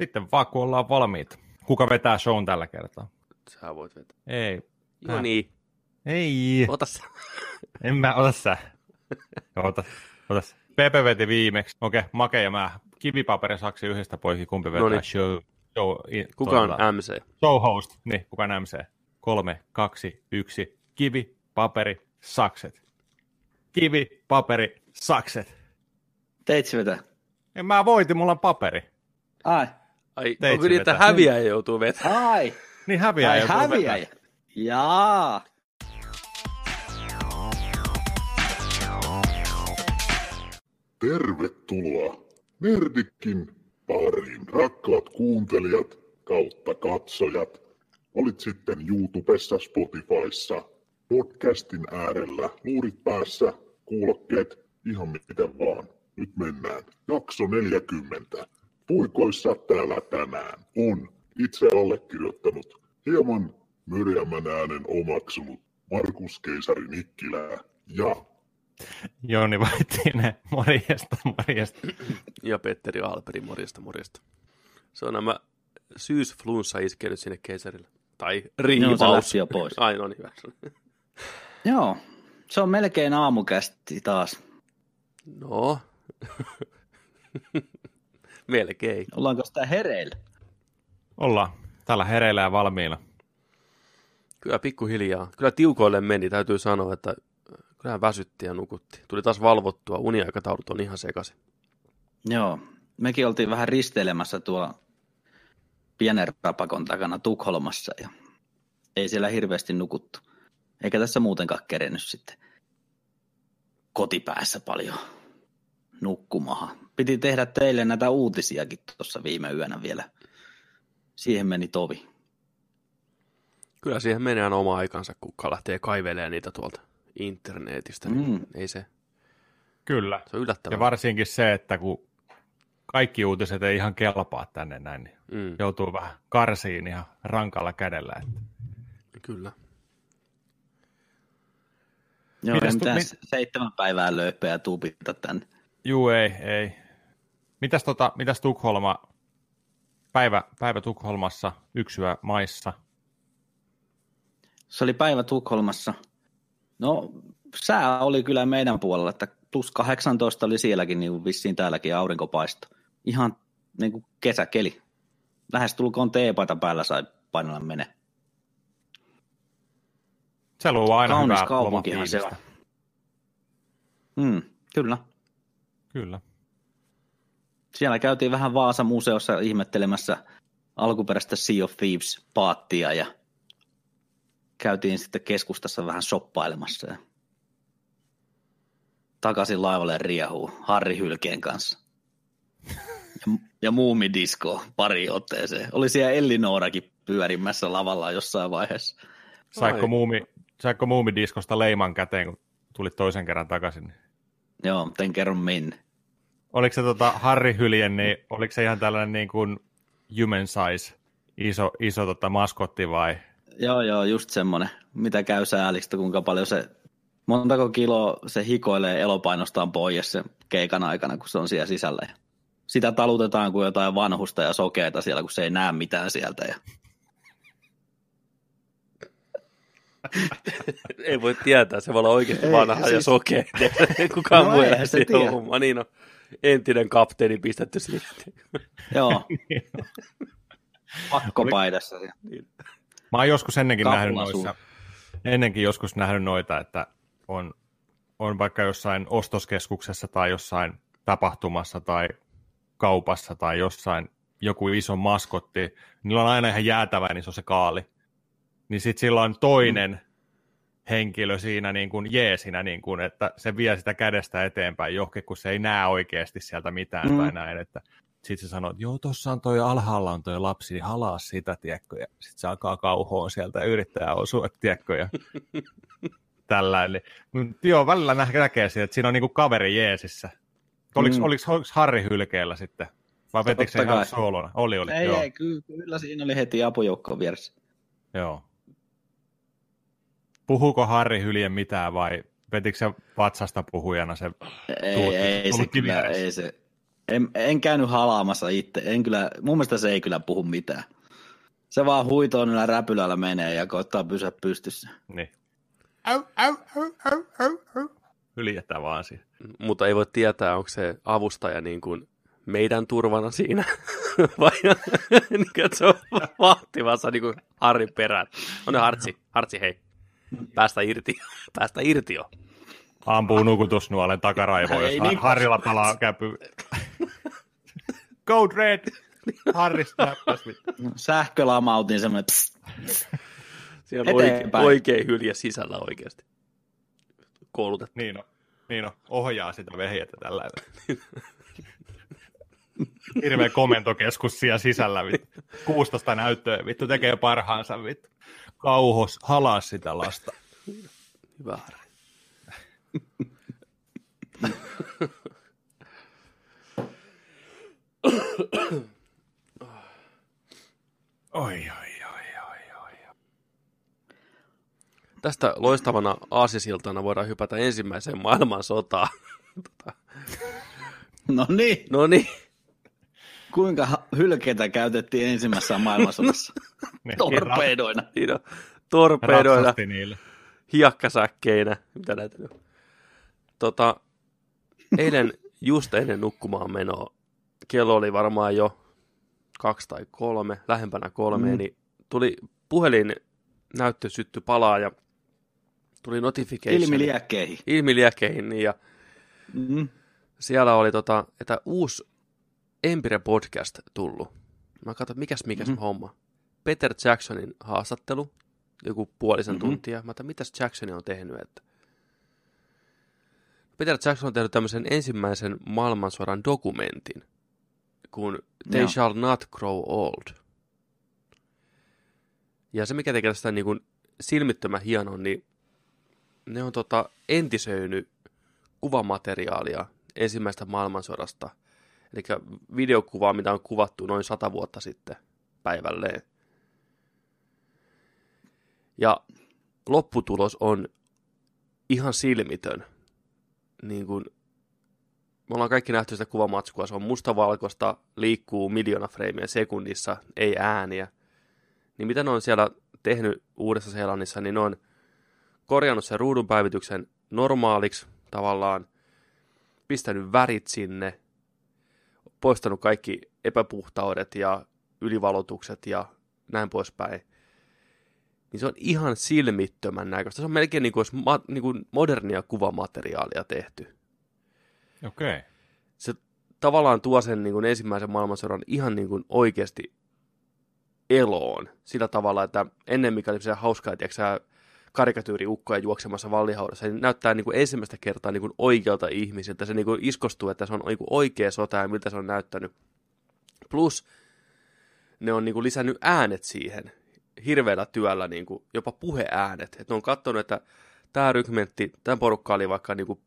Sitten vaan kun ollaan valmiita. Kuka vetää shown tällä kertaa? Sä voit vetää. Ei. Joo niin. Ei. Ota sä. En mä, ota sä. Ota, ota sä. Pepe veti viimeksi. Okei, okay, Make ja mä. Kivipaperi saksi yhdestä poikki, kumpi vetää Noniin. show. show i- Kuka on tuota, MC? Show host. Niin, kuka on MC? Kolme, kaksi, yksi. Kivi, paperi, sakset. Kivi, paperi, sakset. Teitsi vetää. En mä voitin, mulla on paperi. Ai. Ai, Teitsi onko niin, että häviäjä joutuu vetämään? Ai. Niin häviää. Ai joutuu häviäjä. vetämään. Jaa. Tervetuloa Nerdikin pariin, rakkaat kuuntelijat kautta katsojat. Olit sitten YouTubessa, Spotifyssa, podcastin äärellä, luurit päässä, kuulokkeet, ihan miten vaan. Nyt mennään. Jakso 40. Puikoissa täällä tänään on itse allekirjoittanut, hieman myrjämän äänen omaksunut Markus Keisari Nikkilää ja Joni Vaitinen, morjesta, morjesta. Ja Petteri Alperi, morjesta, morjesta. Se on nämä syysflunssa iskenyt sinne keisarille. Tai Joo, se riivaus. lähti jo pois. Ai, no niin, hyvä. Joo. Se on melkein aamukästi taas. No. Melkein. Ollaanko sitä hereillä? Ollaan täällä hereillä ja valmiina. Kyllä pikkuhiljaa. Kyllä tiukoille meni, täytyy sanoa, että kyllähän väsytti ja nukutti. Tuli taas valvottua, uniaikataulut on ihan sekaisin. Joo. Mekin oltiin vähän risteilemässä tuolla pienen rapakon takana Tukholmassa ja ei siellä hirveästi nukuttu. Eikä tässä muutenkaan kerennyt sitten kotipäässä paljon nukkumahan. Piti tehdä teille näitä uutisiakin tuossa viime yönä vielä. Siihen meni tovi. Kyllä siihen menee aina oma aikansa, kun lähtee kaivelemaan niitä tuolta internetistä. Niin Mm. Ei se, Kyllä. se on yllättävää. Ja varsinkin se, että kun kaikki uutiset ei ihan kelpaa tänne näin, niin Mm, joutuu vähän karsiin ihan rankalla kädellä. Että. kyllä. Joo, Mites tu- mitään mi- mit... seitsemän päivää lööpeä tuupita tänne. Juu, ei, ei. Mitäs, tota, mitäs Tukholma, päivä, päivä Tukholmassa, yksyä maissa? Se oli päivä Tukholmassa. No, sää oli kyllä meidän puolella, että plus 18 oli sielläkin, niin kuin vissiin täälläkin aurinkopaisto. Ihan niin kuin kesäkeli. Lähestulkoon teepaita päällä sai painella mene. Se luo aina Kaunis hyvää kaupunkihan se on. lomafiilistä. Mm, kyllä. Kyllä. Siellä käytiin vähän Vaasa-museossa ihmettelemässä alkuperäistä Sea of Thieves-paattia ja käytiin sitten keskustassa vähän shoppailemassa ja takaisin laivalle riehuu Harri Hylkeen kanssa. Ja, ja muumidisko pari otteeseen. Oli siellä Ellinoorakin pyörimässä lavalla jossain vaiheessa. Saiko Ai. muumi, saiko muumidiskosta leiman käteen, kun tulit toisen kerran takaisin? Joo, mutta en kerro minne. Oliko se tota Harri Hyljen, niin oliko se ihan tällainen niin kuin human size, iso, iso tota maskotti vai? Joo, joo, just semmoinen. Mitä käy säälistä, kuinka paljon se, montako kiloa se hikoilee elopainostaan pois sen keikan aikana, kun se on siellä sisällä. Ja sitä talutetaan kuin jotain vanhusta ja sokeita siellä, kun se ei näe mitään sieltä. Ja... Ei voi tietää, se voi olla oikeasti Ei, vanha ja siis- sokea. Kukaan No muu ei lähde se siihen tiedä. hommaan. Niin on entinen kapteeni pistetty siihen. Joo. Pakkopaidassa. Mä oon joskus ennenkin Kapula nähnyt noissa, ennenkin joskus nähnyt noita, että on, on vaikka jossain ostoskeskuksessa tai jossain tapahtumassa tai kaupassa tai jossain joku iso maskotti, niillä on aina ihan jäätävä, niin se on se kaali. Niin sitten sillä on toinen mm. henkilö siinä niin kuin jeesinä, niin kuin, että se vie sitä kädestä eteenpäin johonkin, kun se ei näe oikeasti sieltä mitään mm. Tai näin, että sitten se sanoo, että joo, tuossa on toi alhaalla on toi lapsi, niin halaa sitä, tiedätkö, ja sitten se alkaa kauhoon sieltä ja yrittää osua, tiedätkö, ja tällainen. Mut Joo, välillä nä- näkee siitä, että siinä on niinku kaveri jeesissä. Oliko, mm. Oliko, oliko Harri hylkeellä sitten? Vai vetikö se ihan soolona? Oli, oli, Ei, joo. ei, kyllä, kyllä siinä oli heti apujoukkoon vieressä. joo. Puhuuko Harri Hylje mitään vai vetikö se vatsasta puhujana se Ei, Tuuli- ei, se kyllä, ei se, En, en käynyt halaamassa itse. En kyllä, mun mielestä se ei kyllä puhu mitään. Se vaan huitoon niillä räpylällä menee ja koittaa pysyä pystyssä. Niin. Au, au, au, au, au, au. Hyljetään vaan siihen. Mutta ei voi tietää, onko se avustaja niin kuin meidän turvana siinä, vai niin että se on vahtivassa niin kuin Harrin perään. No ne Hartsi, Hartsi hei, päästä irti, päästä irti jo. Ampuu nukutusnuolen takaraivoon, jos niin- Harrilla palaa käpy. Code Red! Harrista häppäs vittu. Sähkölamautin semmoinen, pst, Siellä on oikein, oikein hylje sisällä oikeasti. Koulutettu. Niin on. Niin on. Ohjaa sitä vehjettä tällä. Hirveä komentokeskus siellä sisällä, vittu. 16 näyttöä, vittu, tekee parhaansa, vittu. Kauhos, halaa sitä lasta. Hyvä Harri. Oi, oi, oi, oi, oi. Tästä loistavana aasisiltana voidaan hypätä ensimmäiseen maailmansotaan. Tota, no niin, no niin, kuinka hylkeitä käytettiin ensimmäisessä maailmansodassa? Torpedoina. niin on niille. hiekkasäkkeinä, mitä näitä nyt. on. Tota, eilen just ennen nukkumaan menoa, kello oli varmaan jo kaksi tai kolme, lähempänä kolme, mm. Niin tuli puhelin näyttö sytty palaa ja tuli notification. Ilmi liekkeihin. Ilmiliekeihin, niin ja Mm. siellä oli tota, että uusi Empire podcast tullut. Mä katsoin, mikäs mikäs mm-hmm. Mhm. homma. Peter Jacksonin haastattelu, joku puolisen mm-hmm. Mhm. tuntia. Mä ajattelin, mitäs Jackson on tehnyt, että Peter Jackson on tehnyt tämmöisen ensimmäisen maailmansodan dokumentin, kun They Joo. Shall Not Grow Old. Ja se, mikä tekee tästä niin kuin silmittömän hienon, niin ne on tota entisöinyt kuvamateriaalia ensimmäisestä maailmansodasta. Eli videokuvaa, mitä on kuvattu noin sata vuotta sitten päivälleen. Ja lopputulos on ihan silmitön. Niin kuin, me ollaan kaikki nähty sitä kuvamatskua. Se on mustavalkoista, liikkuu miljoona freimiä sekunnissa, ei ääniä. Niin mitä ne on siellä tehnyt Uudessa Seelannissa, niin ne on korjannut sen ruudunpäivityksen normaaliksi tavallaan, pistänyt värit sinne, poistanut kaikki epäpuhtaudet ja ylivalotukset ja näin poispäin. Niin se on ihan silmittömän näköistä. Se on melkein niin kuin olisi ma- niin kuin modernia kuvamateriaalia tehty. Okei. Okay. Se tavallaan tuo sen niin kuin ensimmäisen maailmansodan ihan niin kuin oikeasti eloon. Sillä tavalla, että ennen mikä oli se hauskaa, että karikatyyriukkoja juoksemassa vallihaudassa, niin näyttää niin kuin ensimmäistä kertaa niin kuin oikealta ihmisiltä. Se niin kuin iskostuu, että se on niin kuin oikea sota ja miltä se on näyttänyt. Plus ne on niin kuin lisännyt äänet siihen hirveällä työllä, niin kuin jopa puheäänet. Et ne on katsonut, että tämä rykmentti, tämä porukka oli vaikka niin kuin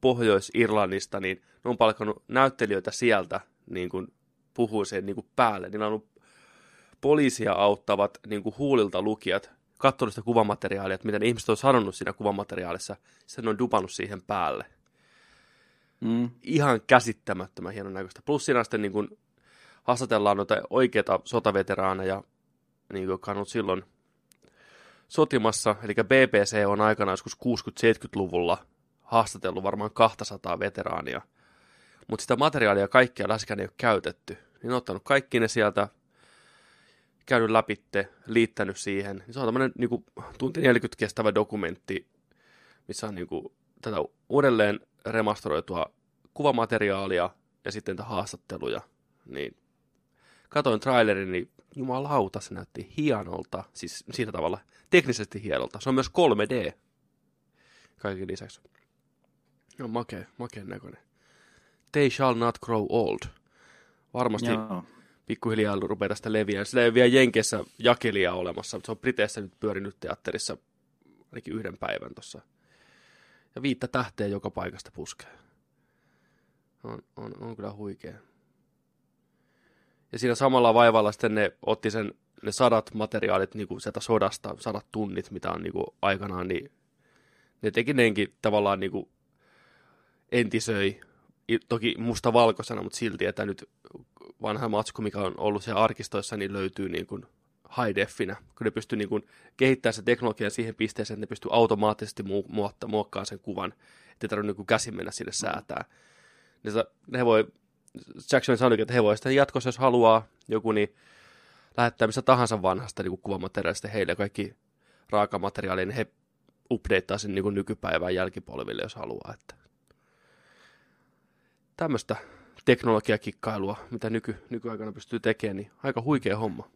Pohjois-Irlannista, niin ne on palkannut näyttelijöitä sieltä niin kuin puhuu sen niin kuin päälle. Niillä on ollut poliisia auttavat niin kuin huulilta lukijat katsonut sitä kuvamateriaalia, että mitä ne ihmiset on sanonut siinä kuvamateriaalissa, ne on dupannut siihen päälle. Mm. Ihan käsittämättömän hienon näköistä. Plus siinä sitten niin kuin haastatellaan noita oikeita sotaveteraaneja, niin kuin, jotka on ollut silloin sotimassa. Eli BBC on aikana joskus 60-70-luvulla haastatellut varmaan 200 veteraania. Mutta sitä materiaalia kaikkia läskään ei ole käytetty. Niin on ottanut kaikki ne sieltä, käynyt läpitte, liittänyt siihen. Niin se on tämmöinen niin kuin, tunti 40 kestävä dokumentti, missä on niin kuin, tätä uudelleen remastoroitua kuvamateriaalia ja sitten haastatteluja. Niin katoin trailerin, niin jumalauta, se näytti hienolta. Siis sillä tavalla teknisesti hienolta. Se on myös 3D kaiken lisäksi. Joo, makea, makeen näköinen. They shall not grow old. Varmasti Joo. Pikkuhiljaa rupeaa tästä leviämään. Sillä ei ole vielä Jenkeissä jakelia olemassa, mutta se on Briteissä nyt pyörinyt teatterissa ainakin yhden päivän tuossa. Ja viittä tähteä joka paikasta puskee. On, on, on kyllä huikea. Ja siinä samalla vaivalla sitten ne otti sen, ne sadat materiaalit niin kuin sieltä sodasta, sadat tunnit, mitä on niin kuin aikanaan, niin ne teki neenkin tavallaan niin kuin entisöi toki mustavalkoisena, mutta silti, että nyt vanha matsku, mikä on ollut siellä arkistoissa, niin löytyy niin kuin high definä, kun ne pystyy niin kehittämään se teknologian siihen pisteeseen, että ne pystyy automaattisesti mu- muokkaamaan sen kuvan, ettei tarvitse niin käsin mennä sinne säätää. Ne, ne voi, Jackson sanoi, että he voi sitten jatkossa, jos haluaa joku, niin lähettää missä tahansa vanhasta niin kuvamateriaalista heille kaikki raakamateriaalia, niin he updateaa sen niin nykypäivän jälkipolville, jos haluaa. Että tämmöistä teknologiakikkailua, mitä nyky, nykyaikana pystyy tekemään, niin aika huikea homma.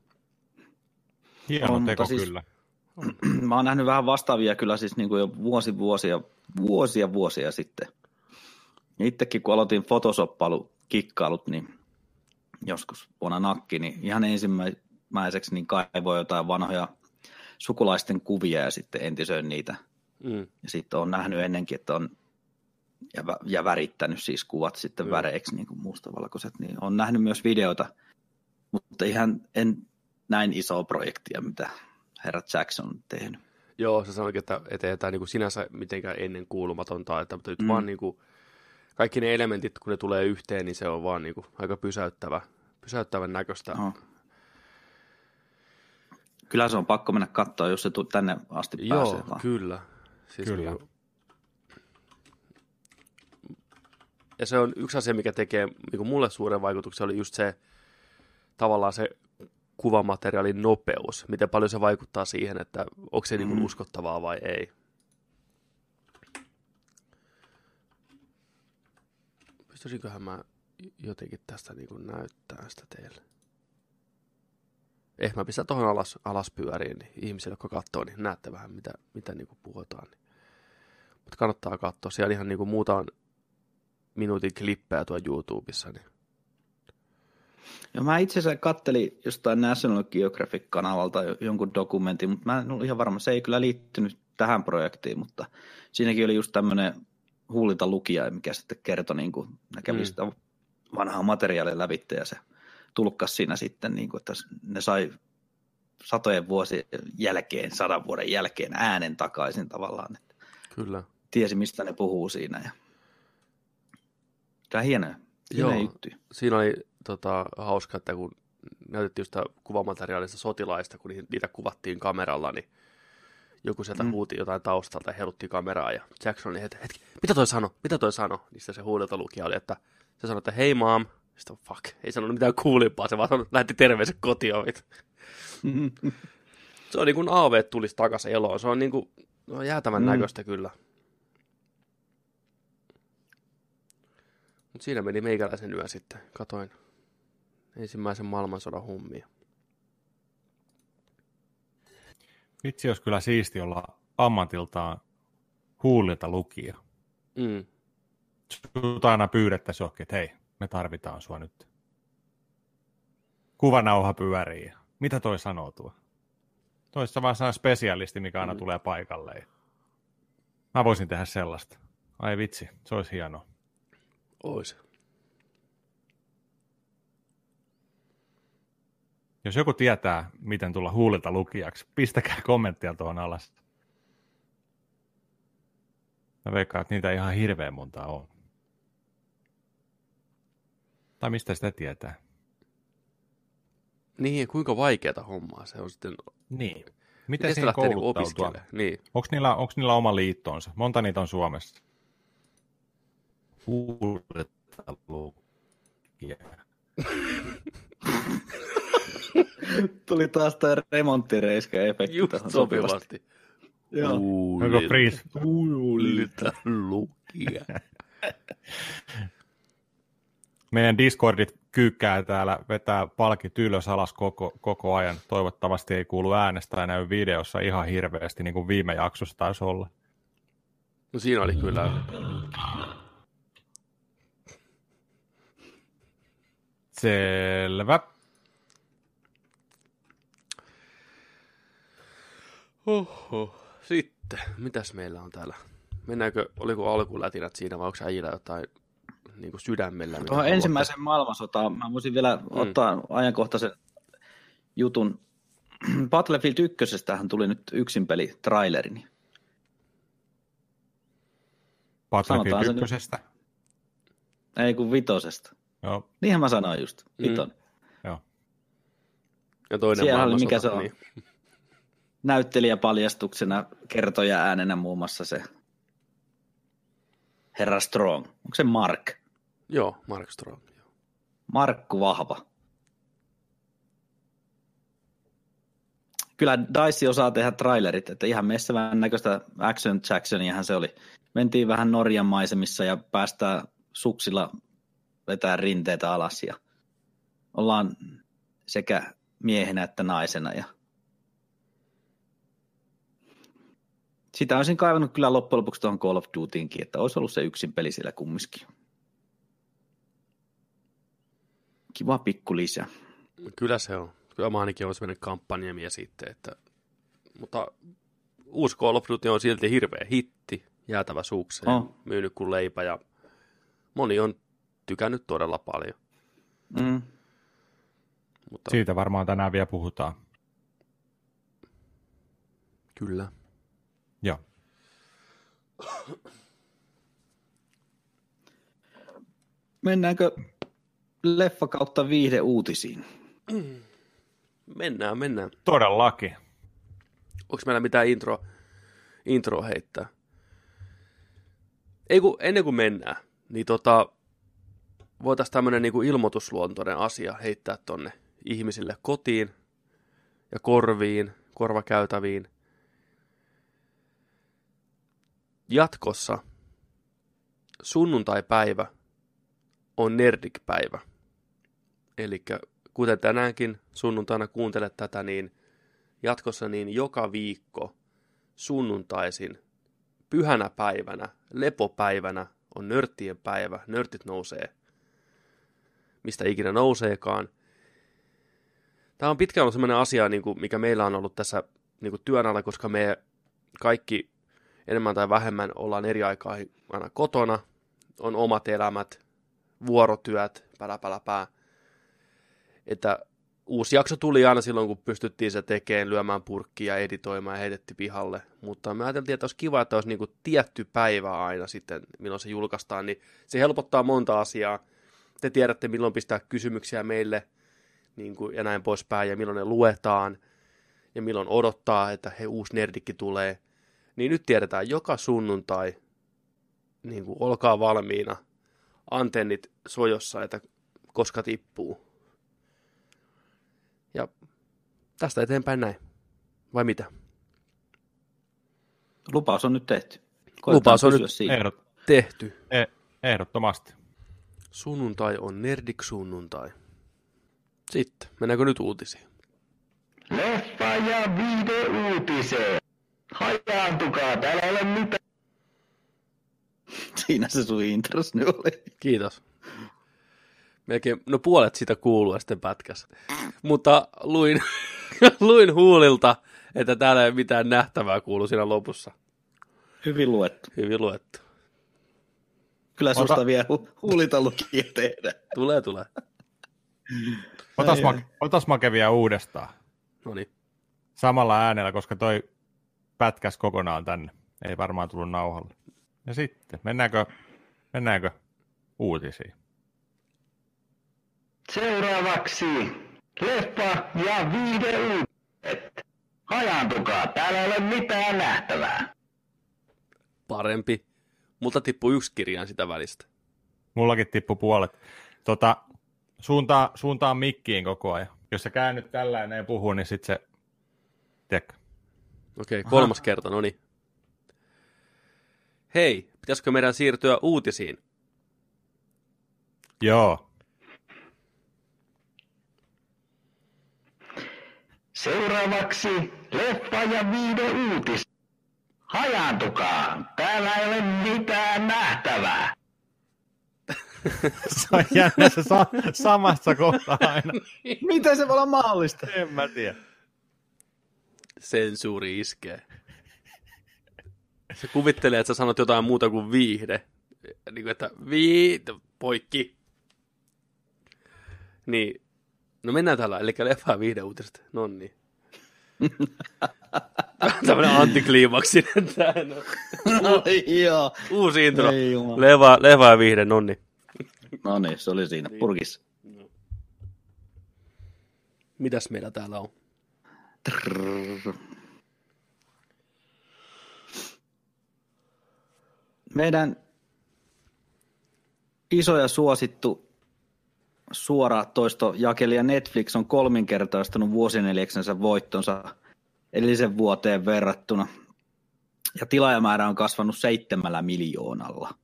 Hieno On, teko siis- kyllä. Mä oon nähnyt vähän vastaavia kyllä siis niin kuin jo vuosi vuosia, vuosia vuosia sitten. Ja itsekin kun aloitin Photoshop kikkailut, niin joskus vuonna nakki, niin ihan ensimmäiseksi niin kaivoin jotain vanhoja sukulaisten kuvia ja sitten entisöin niitä. Mm. Ja sitten on nähnyt ennenkin, että on ja, vä- ja värittänyt siis kuvat sitten Joo. mm. väreiksi niin kuin mustavalkoiset, niin on nähnyt myös videoita, mutta ihan en näin isoa projektia, mitä herra Jackson on tehnyt. Joo, se sanoikin, että ettei tämä niin sinänsä mitenkään ennen kuulumatonta, että mutta nyt Mm. vaan niin kuin, kaikki ne elementit, kun ne tulee yhteen, niin se on vaan niin kuin, aika pysäyttävä, pysäyttävän näköistä. No. Kyllä se on pakko mennä katsoa, jos se tänne asti Joo, pääsee. vaan. kyllä. Siis Kyllä. Niin, ja se on yksi asia, mikä tekee niin kuin mulle suuren vaikutuksen, oli just se tavallaan se kuvamateriaalin nopeus. Miten paljon se vaikuttaa siihen, että onko se niin kuin Mm. uskottavaa vai ei. Pystyisinköhän mä jotenkin tästä niin kuin näyttää sitä teille? Ehkä mä pistän tuohon alas, alas pyöriin, niin ihmisille, jotka katsoo, niin näette vähän, mitä, mitä niin kuin puhutaan. Mutta kannattaa katsoa. Siellä ihan niin kuin muuta minuutin klippejä tuo YouTubessa. Niin. Ja mä itse asiassa kattelin jostain National Geographic-kanavalta jo- jonkun dokumentin, mutta mä en ollut ihan varma, se ei kyllä liittynyt tähän projektiin, mutta siinäkin oli just tämmöinen huulilta lukija, mikä sitten kertoi, niin kuin, kävi Mm. mm. sitä vanhaa materiaalia lävitte ja se tulkkasi siinä sitten, niin kuin, että ne sai satojen vuosien jälkeen, sadan vuoden jälkeen äänen takaisin tavallaan, että Kyllä. tiesi mistä ne puhuu siinä. Ja... Tämä on hienoja Joo. juttuja. Siinä oli tota, hauska, että kun näytettiin sitä kuvamateriaalista sotilaista, kun niitä- kuvattiin kameralla, niin joku sieltä mm. Mm. huuti jotain taustalta ja herutti kameraa ja Jackson oli, että hetki, mitä toi sano, mitä toi sano? Sitten se huudelta lukija oli, että se sanoi, että hei mom, sitten fuck, ei sanonut mitään kuulimpaa, se vaan sanoi, lähetti terveiset kotiin. Se on niin kuin AV tulisi takaisin eloon, se on niin kuin, no jäätävän mm. Mm. näköistä kyllä. Mutta siinä meni meikäläisen yö sitten, katoin ensimmäisen maailmansodan hummia. Vitsi olisi kyllä siisti olla ammatiltaan huulilta lukija. Mm. Sut aina pyydettäisiin johonkin, että hei, me tarvitaan sua nyt. Kuvanauha pyörii. Mitä toi sanoo tuo? Toissa vaan saa spesialisti, mikä aina Mm. tulee paikalle. Mä voisin tehdä sellaista. Ai vitsi, se olisi hienoa. Ois. Jos joku tietää, miten tulla huulilta lukijaksi, pistäkää kommenttia tuohon alas. Mä veikkaan, että niitä ihan hirveän monta on. Tai mistä sitä tietää? Niin, kuinka vaikeata hommaa se on sitten. Niin. Miten Miten siihen niinku kouluttautua? Niin. Onko niillä, onko niillä oma liittonsa? Monta niitä on Suomessa? Huulilta lukija. Tuli taas tämä remonttireiska-efekti. Just tähän sopivasti. Joo. Huulilta lukija. Meidän Discordit kyykkää täällä, vetää palkit ylös alas koko, koko ajan. Toivottavasti ei kuulu äänestä ja näy videossa ihan hirveästi, niin kuin viime jaksossa taisi olla. No siinä oli kyllä. Selvä. Oho. Sitten, mitäs meillä on täällä? Mennäänkö, oliko alkulätinät siinä vai onko äijillä jotain niin kuin sydämellä? Tuohon haluatte? ensimmäiseen maailmansotaan mä voisin vielä mm. ottaa ajankohtaisen jutun. Battlefield 1 tuli nyt yksin peli trailerini. Battlefield Sanotaan se nyt. ykkösestä. Ei kun vitosesta. Joo, Niinhän mä sanoin just. Viton. Mm. joo. Ja toinen Siellä oli, mikä se on? Niin. Näyttelijäpaljastuksena kertoja äänenä muun muassa se Herra Strong. Onko se Mark? Joo, Mark Strong. Joo. Markku Vahva. Kyllä Dice osaa tehdä trailerit, että ihan messevän näköistä action Jacksoniahan se oli. Mentiin vähän Norjan maisemissa ja päästään suksilla vetää rinteitä alas ja ollaan sekä miehenä että naisena. Ja sitä olisin kaivannut kyllä loppujen lopuksi tuohon Call of Dutyinkin, että olisi ollut se yksin peli siellä kumminkin. Kiva pikku lisä. Kyllä se on. Kyllä mä ainakin olen sellainen kampanjamies sitten, että... Mutta uusi Call of Duty on silti hirveä hitti, jäätävä sukseen, On. oh. myynyt kuin leipä ja moni on tykännyt todella paljon. Mm. Mutta Siitä varmaan tänään vielä puhutaan. kyllä. Joo. Mennäänkö leffa kautta viihde uutisiin? Mennään, mennään. Todellakin. Onko meillä mitään intro, intro heittää? Ei kun, ennen kuin mennään, niin tota, voitaisiin tämmöinen niinku ilmoitusluontoinen asia heittää tonne ihmisille kotiin ja korviin, korvakäytäviin. Jatkossa sunnuntaipäivä on Nerdik-päivä. Eli kuten tänäänkin sunnuntaina kuuntelet tätä, niin jatkossa niin joka viikko sunnuntaisin pyhänä päivänä, lepopäivänä on nörttien päivä. Nörttit nousee, mistä ikinä nouseekaan. Tämä on pitkään ollut sellainen asia, niin kuin, mikä meillä on ollut tässä niin kuin työn alla, koska me kaikki enemmän tai vähemmän ollaan eri aikaa aina kotona, on omat elämät, vuorotyöt, pälä, pälä, pää. Että uusi jakso tuli aina silloin, kun pystyttiin se tekemään, lyömään purkkia, editoimaan ja heitettiin pihalle. Mutta me ajateltiin, että olisi kiva, että olisi niinku tietty päivä aina sitten, milloin se julkaistaan, niin se helpottaa monta asiaa. Te tiedätte, milloin pistää kysymyksiä meille niin kuin, ja näin poispäin, ja milloin ne luetaan, ja milloin odottaa, että he uusi nerdikki tulee. Niin nyt tiedetään joka sunnuntai, niin kuin, olkaa valmiina, antennit sojossa, että koska tippuu. Ja tästä eteenpäin näin. Vai mitä? Lupaus on nyt tehty. Lupaus on nyt. Ehdot, Tehty. e, ehdottomasti. Sunnuntai on nerdik sunnuntai. Sitten, mennäänkö nyt uutisiin? Leffa ja video uutiseen. Hajaantukaa, täällä ei ole mitään. Siinä se sun intros nyt oli. Kiitos. Melkein, no puolet siitä kuuluu ja sitten pätkäs. Mutta luin, luin huulilta, että täällä ei mitään nähtävää kuulu siinä lopussa. Hyvin luettu. Hyvin luettu. Kyllä susta Ota- vielä hu- huulita lukija tehdä. Tulee, tulee. Otas, ma- otas make vielä uudestaan. No niin. Samalla äänellä, koska toi pätkäs kokonaan tänne. Ei varmaan tullut nauhalle. Ja sitten, mennäänkö, mennäänkö uutisiin? Seuraavaksi leffa ja video uutiset. Hajaantukaa, täällä ei ole mitään nähtävää. Parempi. Multa tippuu yksi kirjaan sitä välistä. Mullakin tippu puolet. Tota, suuntaa, suuntaa mikkiin koko ajan. Jos sä käännyt tällä ja näin puhuu, niin sit se... Tiedätkö? Okei, kolmas kerta, no niin. Hei, pitäisikö meidän siirtyä uutisiin? Joo. Seuraavaksi leffa ja video uutiset. Hajaantukaa, täällä ei ole mitään nähtävää. Se on jännä se sa- samassa kohtaa aina. Miten se voi olla mahdollista? En mä tiedä. Sensuuri iskee. Se kuvittelee, että sä sanot jotain muuta kuin viihde. Niin kuin, että viihde, poikki. Niin, no mennään tällä, eli leffa ja viihdeuutiset. No niin. Tämmönen antikliimaksinen tää. No. Joo. Uusi intro. Leva, leva ja viihde, nonni. No niin, se oli siinä purkissa. Mitäs meillä täällä on? Meidän iso ja suosittu suora toistojakelija Netflix on kolminkertaistanut vuosineljäksensä voittonsa edellisen vuoteen verrattuna. Ja tilaajamäärä on kasvanut seitsemällä miljoonalla.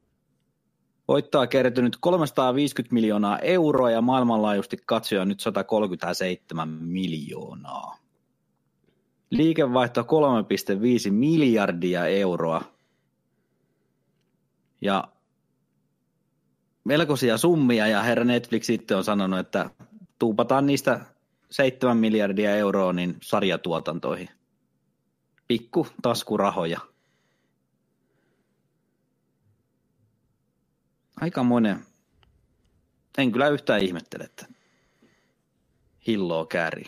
Voittoa on kertynyt 350 miljoonaa euroa ja maailmanlaajuisesti katsoja nyt 137 miljoonaa. Liikevaihto 3,5 miljardia euroa. Ja melkoisia summia ja herra Netflix sitten on sanonut, että tuupataan niistä 7 miljardia euroa niin sarjatuotantoihin. Pikku taskurahoja. Aikamoinen. En kyllä yhtään ihmettele, että hilloa käärii.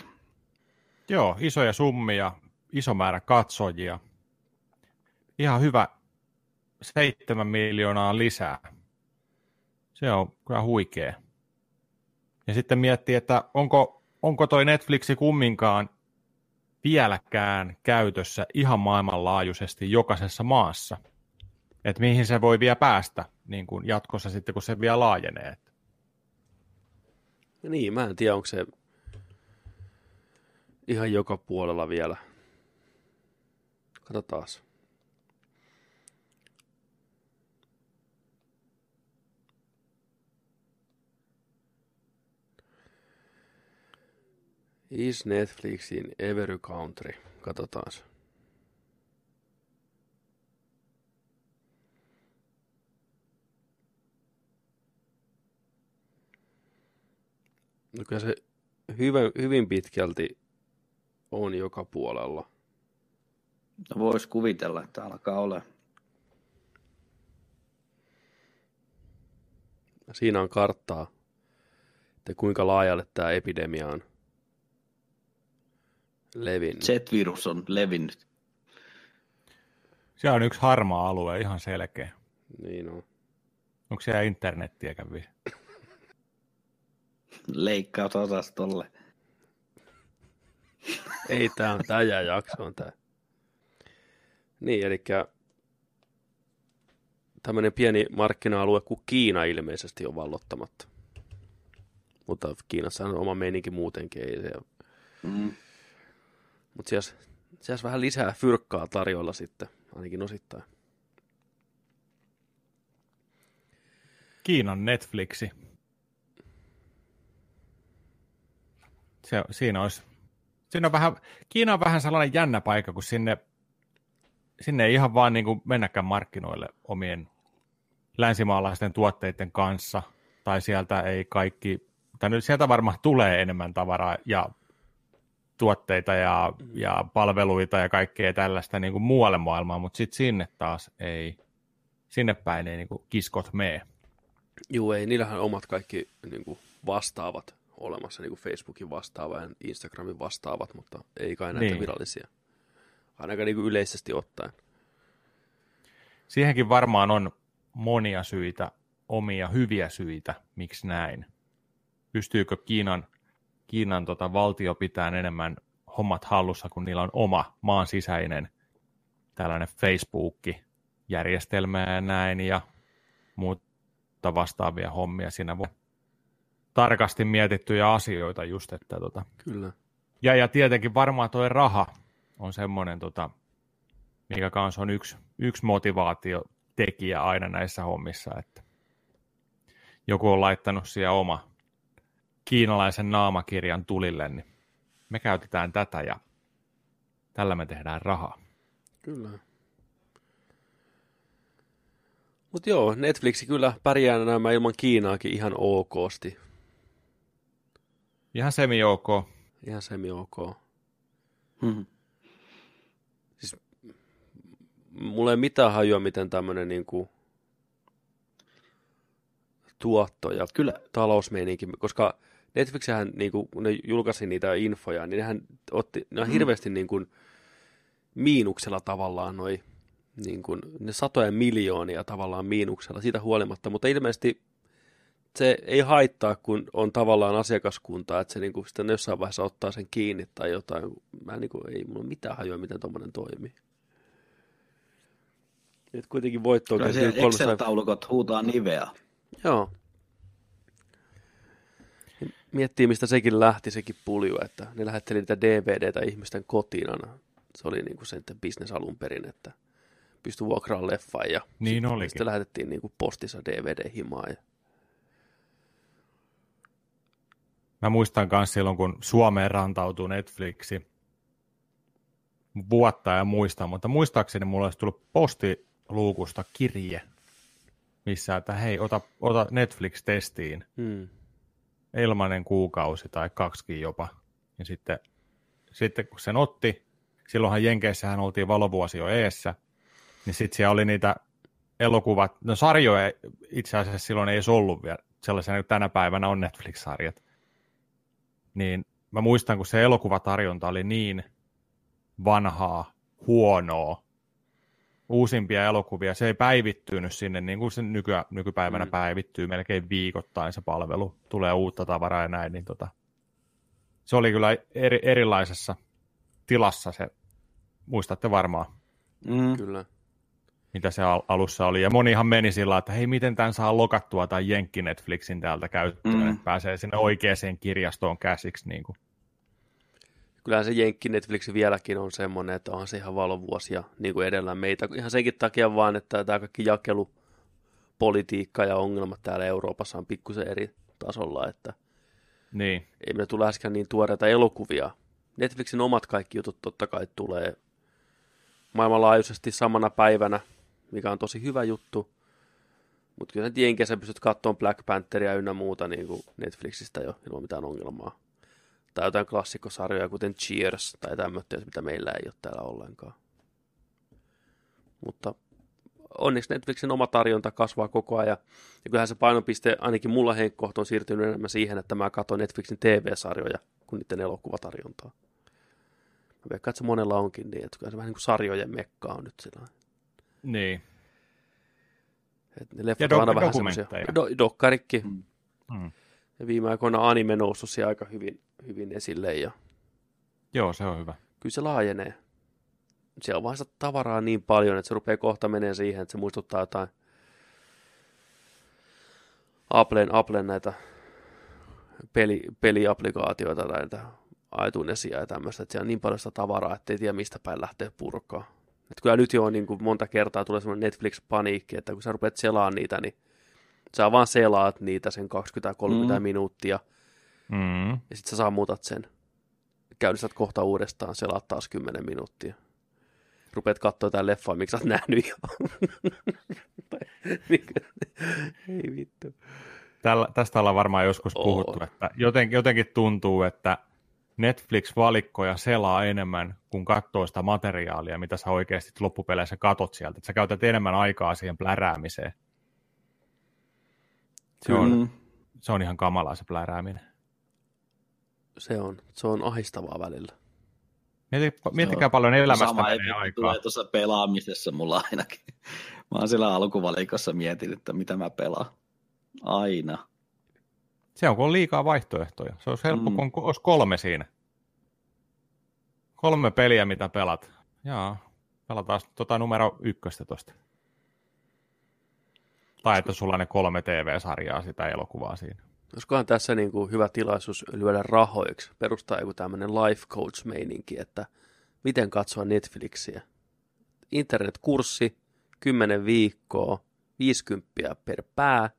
Joo, isoja summia, iso määrä katsojia. Ihan hyvä seitsemän miljoonaa lisää. Se on kyllä huikea. Ja sitten miettii, että onko, onko toi Netflixi kumminkaan vieläkään käytössä ihan maailmanlaajuisesti jokaisessa maassa. Että mihin se voi vielä päästä niin kuin jatkossa sitten, kun se vielä laajenee. Niin, mä en tiedä, onko se ihan joka puolella vielä. Katsotaan. Is Netflix in every country? Katsotaan. No kyllä se hyvä, hyvin pitkälti on joka puolella. No Voisi kuvitella, että alkaa olla. Siinä on karttaa, että kuinka laajalle tämä epidemia on levinnyt. Z-virus on levinnyt. Se on yksi harmaa alue, ihan selkeä. Niin on. Onko siellä internettiä kävi? Leikkausosastolle. Ei tää on tää jää jaksoon tää. Niin, eli tämmöinen pieni markkina-alue kuin Kiina ilmeisesti on vallottamatta. Mutta Kiinassa on oma meininki muutenkin. Ei se... Mm. Mutta siellä, siellä vähän lisää fyrkkaa tarjolla sitten, ainakin osittain. Kiinan Netflixi. Se, siinä olisi, siinä on vähän, Kiina on vähän sellainen jännä paikka, kun sinne, sinne ei ihan vaan niin kuin mennäkään markkinoille omien länsimaalaisten tuotteiden kanssa, tai sieltä ei kaikki, tai nyt sieltä varmaan tulee enemmän tavaraa ja tuotteita ja, ja palveluita ja kaikkea tällaista niin kuin muualle maailmaan, mutta sitten sinne taas ei, sinne päin ei niin kuin kiskot mene. Juu, ei, niillähän omat kaikki niin kuin vastaavat olemassa, niin kuin Facebookin vastaava ja Instagramin vastaavat, mutta ei kai näitä niin. virallisia. Ainakaan niin kuin yleisesti ottaen. Siihenkin varmaan on monia syitä, omia hyviä syitä, miksi näin. Pystyykö Kiinan, Kiinan tota valtio pitämään enemmän hommat hallussa, kun niillä on oma maan sisäinen tällainen Facebook-järjestelmä ja näin, ja muuta vastaavia hommia. Siinä voi tarkasti mietittyjä asioita just, että tota, Kyllä. ja, ja tietenkin varmaan tuo raha on semmoinen, tota, mikä kanssa on yksi, yksi motivaatiotekijä aina näissä hommissa, että joku on laittanut siellä oma kiinalaisen naamakirjan tulille, niin me käytetään tätä ja tällä me tehdään rahaa. Kyllä. Mutta joo, Netflixi kyllä pärjää nämä ilman Kiinaakin ihan okosti. Ihan semi-ok. Ihan semi ok. Mm. Mulla ei mitään hajua, miten tämmöinen niinku tuotto ja Kyllä. talousmeininki, koska Netflixhän, niinku, kun ne julkaisi niitä infoja, niin nehän otti, ne on hirveästi niin kuin, miinuksella tavallaan noi, niin kuin, ne satoja miljoonia tavallaan miinuksella siitä huolimatta, mutta ilmeisesti se ei haittaa, kun on tavallaan asiakaskunta, että se niinku sitten jossain vaiheessa ottaa sen kiinni tai jotain. Mä niinku, ei mulla ole mitään hajua, miten tuommoinen toimii. Nyt kuitenkin voitto on Kyllä kertynyt se 300 Excel-taulukot huutaa niveä. Joo. Miettii, mistä sekin lähti, sekin pulju, että ne lähetteli niitä DVDtä ihmisten kotiin aina. Se oli niinku se bisnes alun perin, että pystyi vuokraamaan leffan ja Niin sit- olikin. sitten lähetettiin niinku postissa DVD-himaa. Ja... Mä muistan myös silloin, kun Suomeen rantautui Netflixi. Vuotta ja muista, mutta muistaakseni mulla olisi tullut postiluukusta kirje, missä, että hei, ota, ota Netflix-testiin. Hmm. Ilmainen kuukausi tai kaksikin jopa. Ja sitten, sitten kun sen otti, silloinhan Jenkeissähän oltiin valovuosi jo eessä, niin sitten siellä oli niitä elokuvat, no sarjoja itse asiassa silloin ei edes ollut vielä sellaisia, kuin tänä päivänä on Netflix-sarjat. Niin mä muistan, kun se elokuvatarjonta oli niin vanhaa, huonoa, uusimpia elokuvia, se ei päivittynyt sinne, niin kuin se nyky, nykypäivänä Mm. päivittyy melkein viikoittain se palvelu, tulee uutta tavaraa ja näin, niin tota, se oli kyllä eri, erilaisessa tilassa se, muistatte varmaan, Mm. Kyllä. mitä se al- alussa oli, ja monihan meni sillä että hei, miten tämän saa lokattua tai Jenkki Netflixin täältä käyttöön, mm. että pääsee sinne oikeaan kirjastoon käsiksi, niin kuin. Kyllähän se Jenkki Netflix vieläkin on semmoinen, että onhan se ihan valovuosia niin kuin edellä meitä. Ihan senkin takia vaan, että tämä kaikki jakelupolitiikka ja ongelmat täällä Euroopassa on pikkusen eri tasolla, että Niin, ei meillä tule äsken niin tuoreita elokuvia. Netflixin omat kaikki jutut totta kai tulee maailmanlaajuisesti samana päivänä, mikä on tosi hyvä juttu. Mutta kyllä Jenkeissä pystyt katsomaan Black Pantheria ynnä muuta niin kuin Netflixistä jo ilman mitään ongelmaa. Tai jotain klassikkosarjoja, kuten Cheers tai tämmöistä, mitä meillä ei ole täällä ollenkaan. Mutta onneksi Netflixin oma tarjonta kasvaa koko ajan. Ja kyllähän se painopiste, ainakin mulla henkkohto on siirtynyt enemmän siihen, että mä katson Netflixin TV-sarjoja kuin niiden elokuvatarjontaa. Mä veikkaan, että se monella onkin niin, että kyllä se vähän niin kuin sarjojen mekka on nyt sillä niin. että ne leffat Ja on aina vähän semmoisia. Do, dokkarikki. Mm. Mm. Ja viime aikoina anime noussut siellä aika hyvin, hyvin esille ja Joo, se on hyvä. kyllä se laajenee. Siellä on vaan sitä tavaraa niin paljon, että se rupeaa kohta menee siihen, että se muistuttaa jotain Applen, Applen näitä peli, peliapplikaatioita tai näitä iTunesia ja tämmöistä, että siellä on niin paljon sitä tavaraa, että ei tiedä mistä päin lähtee purkaa. Et kyllä nyt jo on niin kuin monta kertaa tulee semmoinen Netflix-paniikki, että kun sä rupeat selaamaan niitä, niin sä vaan selaat niitä sen 20-30 Mm. minuuttia Mm. ja sitten sä sammutat sen. Käynnistät kohta uudestaan, selaat taas 10 minuuttia. Rupeat katsoa jotain leffaa, miksi sä oot nähnyt jo. Ei vittu. Tällä, tästä ollaan varmaan joskus Oo. puhuttu, että joten, jotenkin tuntuu, että Netflix-valikkoja selaa enemmän kuin katsoo sitä materiaalia, mitä sä oikeasti loppupeleissä katot sieltä. Että sä käytät enemmän aikaa siihen pläräämiseen. Se on, Mm. se on ihan kamalaa se plärääminen. Se on, se on ahistavaa välillä. Mieti, miettikää on paljon elämästä Sama menee efekti aikaa. tulee tuossa pelaamisessa mulla ainakin. Mä oon siellä alkuvalikossa mietin, että mitä mä pelaan. Aina. Se on, kun on liikaa vaihtoehtoja. Se olisi helppo, Mm. mm. kun olisi kolme siinä. Kolme peliä, mitä pelat. Jaa, pelataan tota numero ykköstä tosta. Tai että sulla on ne kolme TV-sarjaa sitä elokuvaa siinä. Olisikohan tässä niin kuin hyvä tilaisuus lyödä rahoiksi, perustaa joku tämmöinen life coach-meininki, että miten katsoa Netflixiä. Internetkurssi, 10 viikkoa, 50 per pää,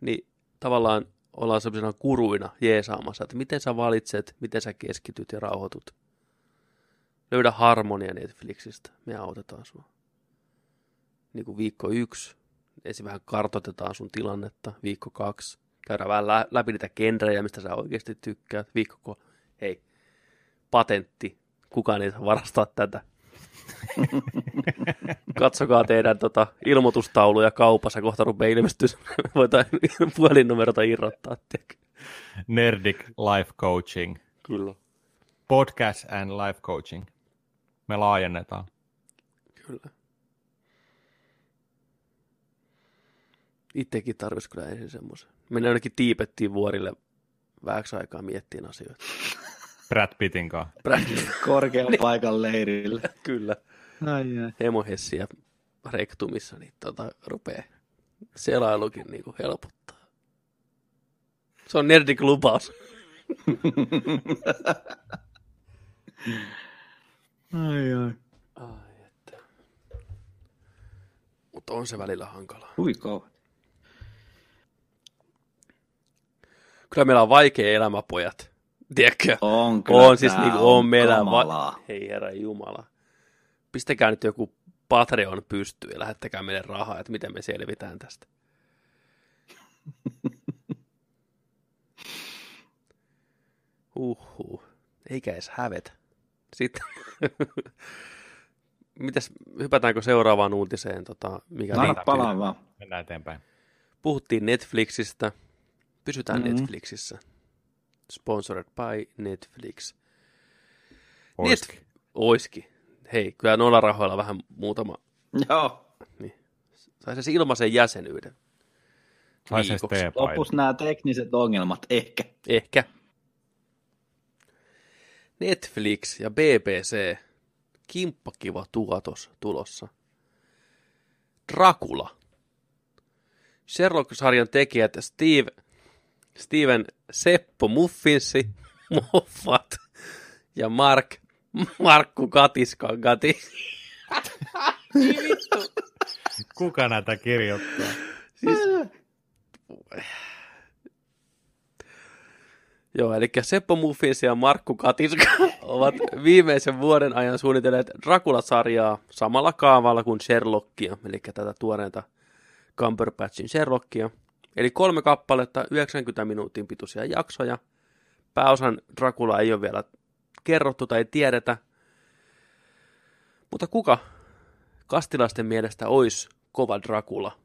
niin tavallaan ollaan sellaisena kuruina jeesaamassa, että miten sä valitset, miten sä keskityt ja rauhoitut. Löydä harmonia Netflixistä, me autetaan sua. Niin kuin viikko yksi, ensin vähän kartoitetaan sun tilannetta, viikko kaksi, käydään vähän lä- läpi niitä genrejä, mistä sä oikeasti tykkäät, viikko ko- hei, patentti, kukaan ei saa varastaa tätä. Katsokaa teidän tota, ilmoitustauluja kaupassa, kohta rupeaa ilmestyä, voitaisiin puhelinnumerota irrottaa. Nerdic Life Coaching. Kyllä. Podcast and Life Coaching. Me laajennetaan. Kyllä. Itsekin tarvitsisi kyllä ensin semmoisen. Mennään ainakin Tiipettiin vuorille vähäksi aikaa miettiin asioita. Brad Pittin kanssa. Korkean paikan leirillä. kyllä. Ai, ai. Hemohessiä rektumissa, niin tota, rupeaa selailukin niin kuin helpottaa. Se on nerdik lupaus. ai, ai. Ai että. Mutta on se välillä hankalaa. Hui kauan. Kyllä meillä on vaikea elämä, pojat. Tiedätkö? On kyllä. On siis niin kuin, on meillä kamalaa. va- Hei herra Jumala. Pistäkää nyt joku Patreon pystyyn ja lähettäkää meille rahaa, että miten me selvitään tästä. Uhu. Eikä edes hävetä. Sitten. Mitäs, hypätäänkö seuraavaan uutiseen? Tota, mikä No, palaa vaan. Mennään eteenpäin. Puhuttiin Netflixistä. Pysytään Mhm. Netflixissä. Sponsored by Netflix. Oiski. Net- Oiski. Hei, kyllä noilla rahoilla vähän muutama. Joo. Sai se ilmaisen jäsenyyden. Sai se Viikoksi. teepaidan. Lopus nämä tekniset ongelmat, ehkä. Ehkä. Netflix ja BBC. Kimppakiva tuotos tulossa. Dracula. Sherlock-sarjan tekijät Steve, Steven Seppo Muffinsi, Moffat ja Mark, Markku Katiskan Kati. Kuka näitä kirjoittaa? Joo, eli Seppo Muffins ja Markku Katiska ovat viimeisen vuoden ajan suunnitelleet Dracula-sarjaa samalla kaavalla kuin Sherlockia, eli tätä tuoreenta Cumberbatchin Sherlockia. Eli kolme kappaletta, 90 minuutin pituisia jaksoja. Pääosan Dracula ei ole vielä kerrottu tai tiedetä. Mutta kuka kastilaisten mielestä olisi kova Dracula?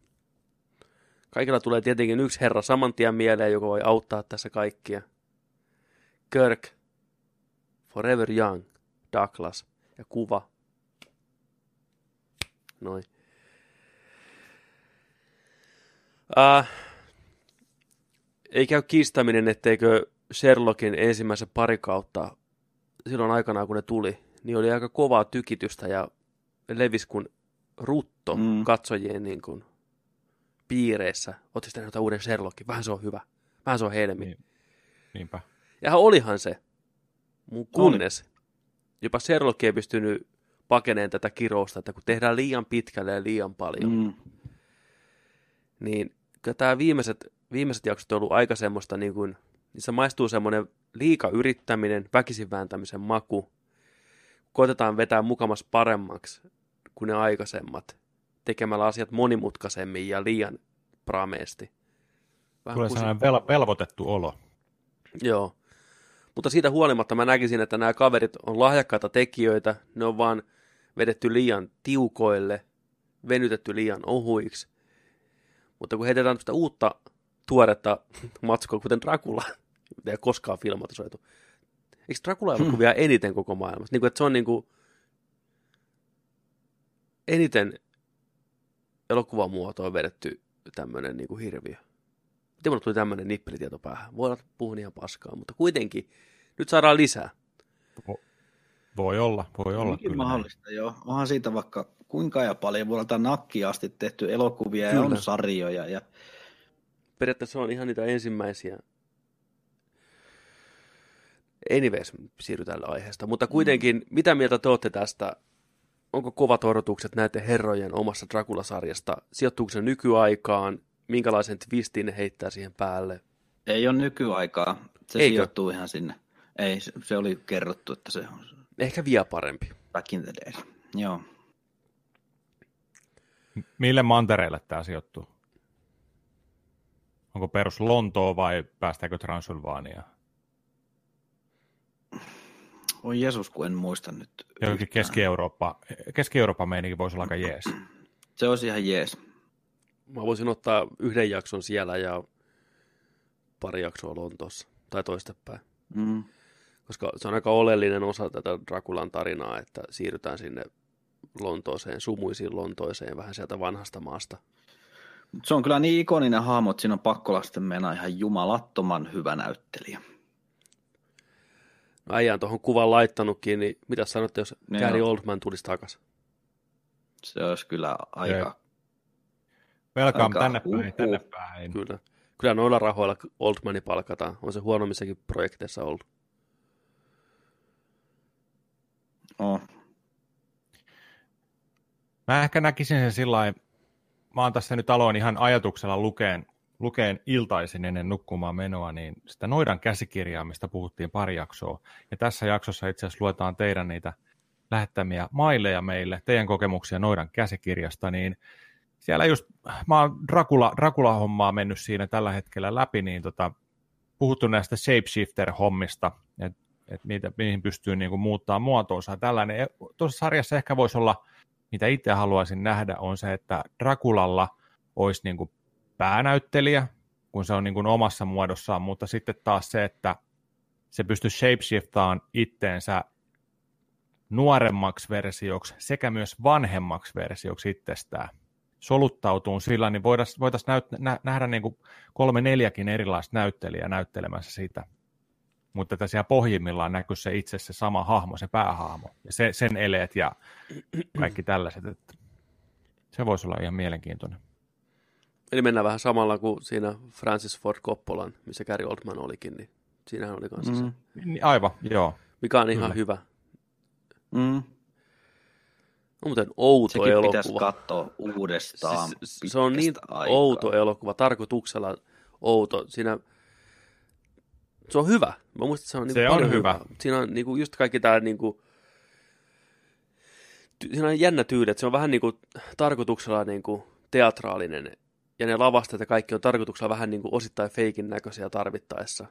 Kaikilla tulee tietenkin yksi herra saman tien mieleen, joka voi auttaa tässä kaikkia. Kirk, Forever Young, Douglas ja kuva. Noin. Äh, ei käy kiistäminen, etteikö Sherlockin ensimmäisen pari kautta silloin aikanaan, kun ne tuli, niin oli aika kovaa tykitystä ja levis kuin rutto Mm. katsojien niin kuin, piireissä. Oletko sitten nähnyt uuden Sherlockin? Vähän se on hyvä. Vähän se on helmi. Niin. Niinpä. Ja olihan se. Mun kunnes jopa Sherlock ei pystynyt pakeneen tätä kirousta, että kun tehdään liian pitkälle ja liian paljon, mm. Mm. niin kyllä tämä viimeiset, viimeiset jaksot on ollut aika semmoista, niin kuin, niissä maistuu semmoinen liika yrittäminen, väkisin vääntämisen maku. Koitetaan vetää mukamas paremmaksi kuin ne aikaisemmat, tekemällä asiat monimutkaisemmin ja liian prameesti. Vähän Tulee sellainen vel- velvoitettu olo. Joo. Mutta siitä huolimatta mä näkisin, että nämä kaverit on lahjakkaita tekijöitä, ne on vaan vedetty liian tiukoille, venytetty liian ohuiksi. Mutta kun heitetään tästä uutta tuoretta matskoa, kuten Dracula, mitä ei koskaan filmatisoitu. Eikö Dracula-elokuvia eniten koko maailmassa? Niin kuin, että se on niin kuin eniten elokuvamuotoon vedetty tämmöinen niin kuin hirviö. Miten mulle tuli tämmöinen nippelitieto päähän? Voi olla, että puhun ihan paskaa, mutta kuitenkin. Nyt saadaan lisää. Voi olla, voi olla. Hyvinkin kyllä mahdollista, joo. Onhan siitä vaikka kuinka ja paljon vuodelta nakki asti tehty elokuvia ja Kyllä. on sarjoja. Ja... Periaatteessa on ihan niitä ensimmäisiä. Anyways, siirry tällä aiheesta. Mutta kuitenkin, mm. mitä mieltä te olette tästä? Onko kovat odotukset näiden herrojen omassa Dracula-sarjasta? Sijoittuuko se nykyaikaan? Minkälaisen twistin ne heittää siihen päälle? Ei ole nykyaikaa. Se Eikö? sijoittuu ihan sinne. Ei, se, oli kerrottu, että se on Ehkä vielä parempi. back in the days. Joo. Mille mantereille tämä sijoittuu? Onko perus Lontoa vai päästäänkö Transylvaniaan? Oi Jeesus, kun en muista nyt. Jokin. Keski-Eurooppa, Keski-Euroopan meininki voisi olla aika jees. Se olisi ihan jees. Mä voisin ottaa yhden jakson siellä ja pari jaksoa Lontoossa. Tai toistepäin. Mm. Koska se on aika oleellinen osa tätä Drakulan tarinaa, että siirrytään sinne Lontooseen, sumuisiin Lontoiseen, vähän sieltä vanhasta maasta. Se on kyllä niin ikoninen hahmo, että siinä on pakko lasten mennä ihan jumalattoman hyvä näyttelijä. No äijään tuohon kuvan laittanutkin, niin mitä sanotte, jos Niin Gary on. Oldman tulisi takaisin? Se olisi kyllä aika... Welcome Aika tänne päin, uhuh. tänne päin. Kyllä. Kyllä noilla rahoilla Oldmani palkataan. On se huonommissakin projekteissa ollut. Oh. Mä ehkä näkisin sen sillä lailla, mä oon tässä nyt aloin ihan ajatuksella lukeen, lukeen iltaisin ennen nukkumaan menoa, niin sitä Noidan käsikirjaa, mistä puhuttiin pari jaksoa. Ja tässä jaksossa itse asiassa luetaan teidän niitä lähettämiä maileja meille, teidän kokemuksia Noidan käsikirjasta, niin siellä just, mä oon Dracula, Dracula-hommaa mennyt siinä tällä hetkellä läpi, niin tota, puhuttu näistä shapeshifter-hommista, että et niihin pystyy niinku muuttaa muotoonsa. Tällainen, Ja tuossa sarjassa ehkä voisi olla, mitä itse haluaisin nähdä, on se, että Drakulalla olisi niinku päänäyttelijä, kun se on niinku omassa muodossaan, mutta sitten taas se, että se pystyy shapeshiftaan itteensä nuoremmaksi versioksi sekä myös vanhemmaksi versioksi itsestään soluttautuu sillä, niin voitaisiin voitais nä, nähdä niin kuin kolme neljäkin erilaista näyttelijää näyttelemässä sitä. Mutta että siellä pohjimmillaan näkyy se itse se sama hahmo, se päähahmo, ja se, sen eleet ja kaikki tällaiset. Että se voisi olla ihan mielenkiintoinen. Eli mennään vähän samalla kuin siinä Francis Ford Coppolan, missä Gary Oldman olikin, niin siinähän oli kanssa mm. se. Niin, Aivan, joo. mikä on ihan Kyllä. hyvä. Mm. On muuten outo Sekin pitäisi elokuva. katsoa uudestaan. Siis, se on niin aikaa. outo elokuva, tarkoituksella outo. Siinä, se on hyvä. Mä muistan, että se on, niinku Se on hyvä. hyvää. Siinä on niinku just kaikki tää niinku, siinä on jännä tyyli, että se on vähän niinku tarkoituksella niinku teatraalinen. Ja ne lavasteet ja kaikki on tarkoituksella vähän niinku osittain feikin näköisiä tarvittaessa.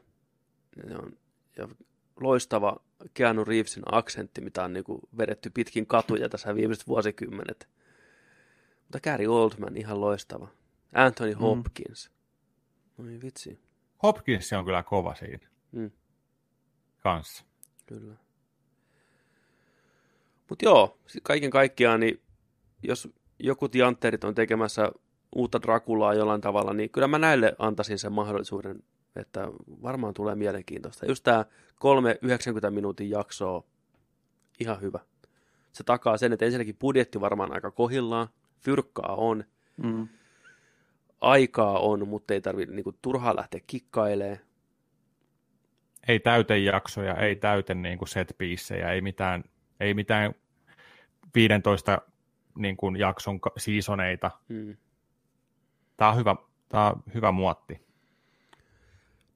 Ja, se on, ja loistava Keanu Reevesin aksentti, mitä on niinku vedetty pitkin katuja tässä viimeiset vuosikymmenet. Mutta Gary Oldman ihan loistava. Anthony Hopkins. Mm. Oi vitsi, Hopkins on kyllä kova siinä Mm. kanssa. kyllä. Mutta joo, kaiken kaikkiaan, niin jos joku Tianterit on tekemässä uutta Drakulaa jollain tavalla, niin kyllä mä näille antaisin sen mahdollisuuden, että varmaan tulee mielenkiintoista. Just tämä kolme 90 minuutin jaksoa, ihan hyvä. Se takaa sen, että ensinnäkin budjetti varmaan aika kohillaan, fyrkkaa on, Mm. Aikaa on, mutta ei tarvitse niinku turhaa lähteä kikkailemaan. Ei täytejaksoja, ei täyte niin kuin set ei mitään, ei mitään 15 niin kuin jakson ka- seasoneita. Mm. Tämä on hyvä, tämä on hyvä muotti.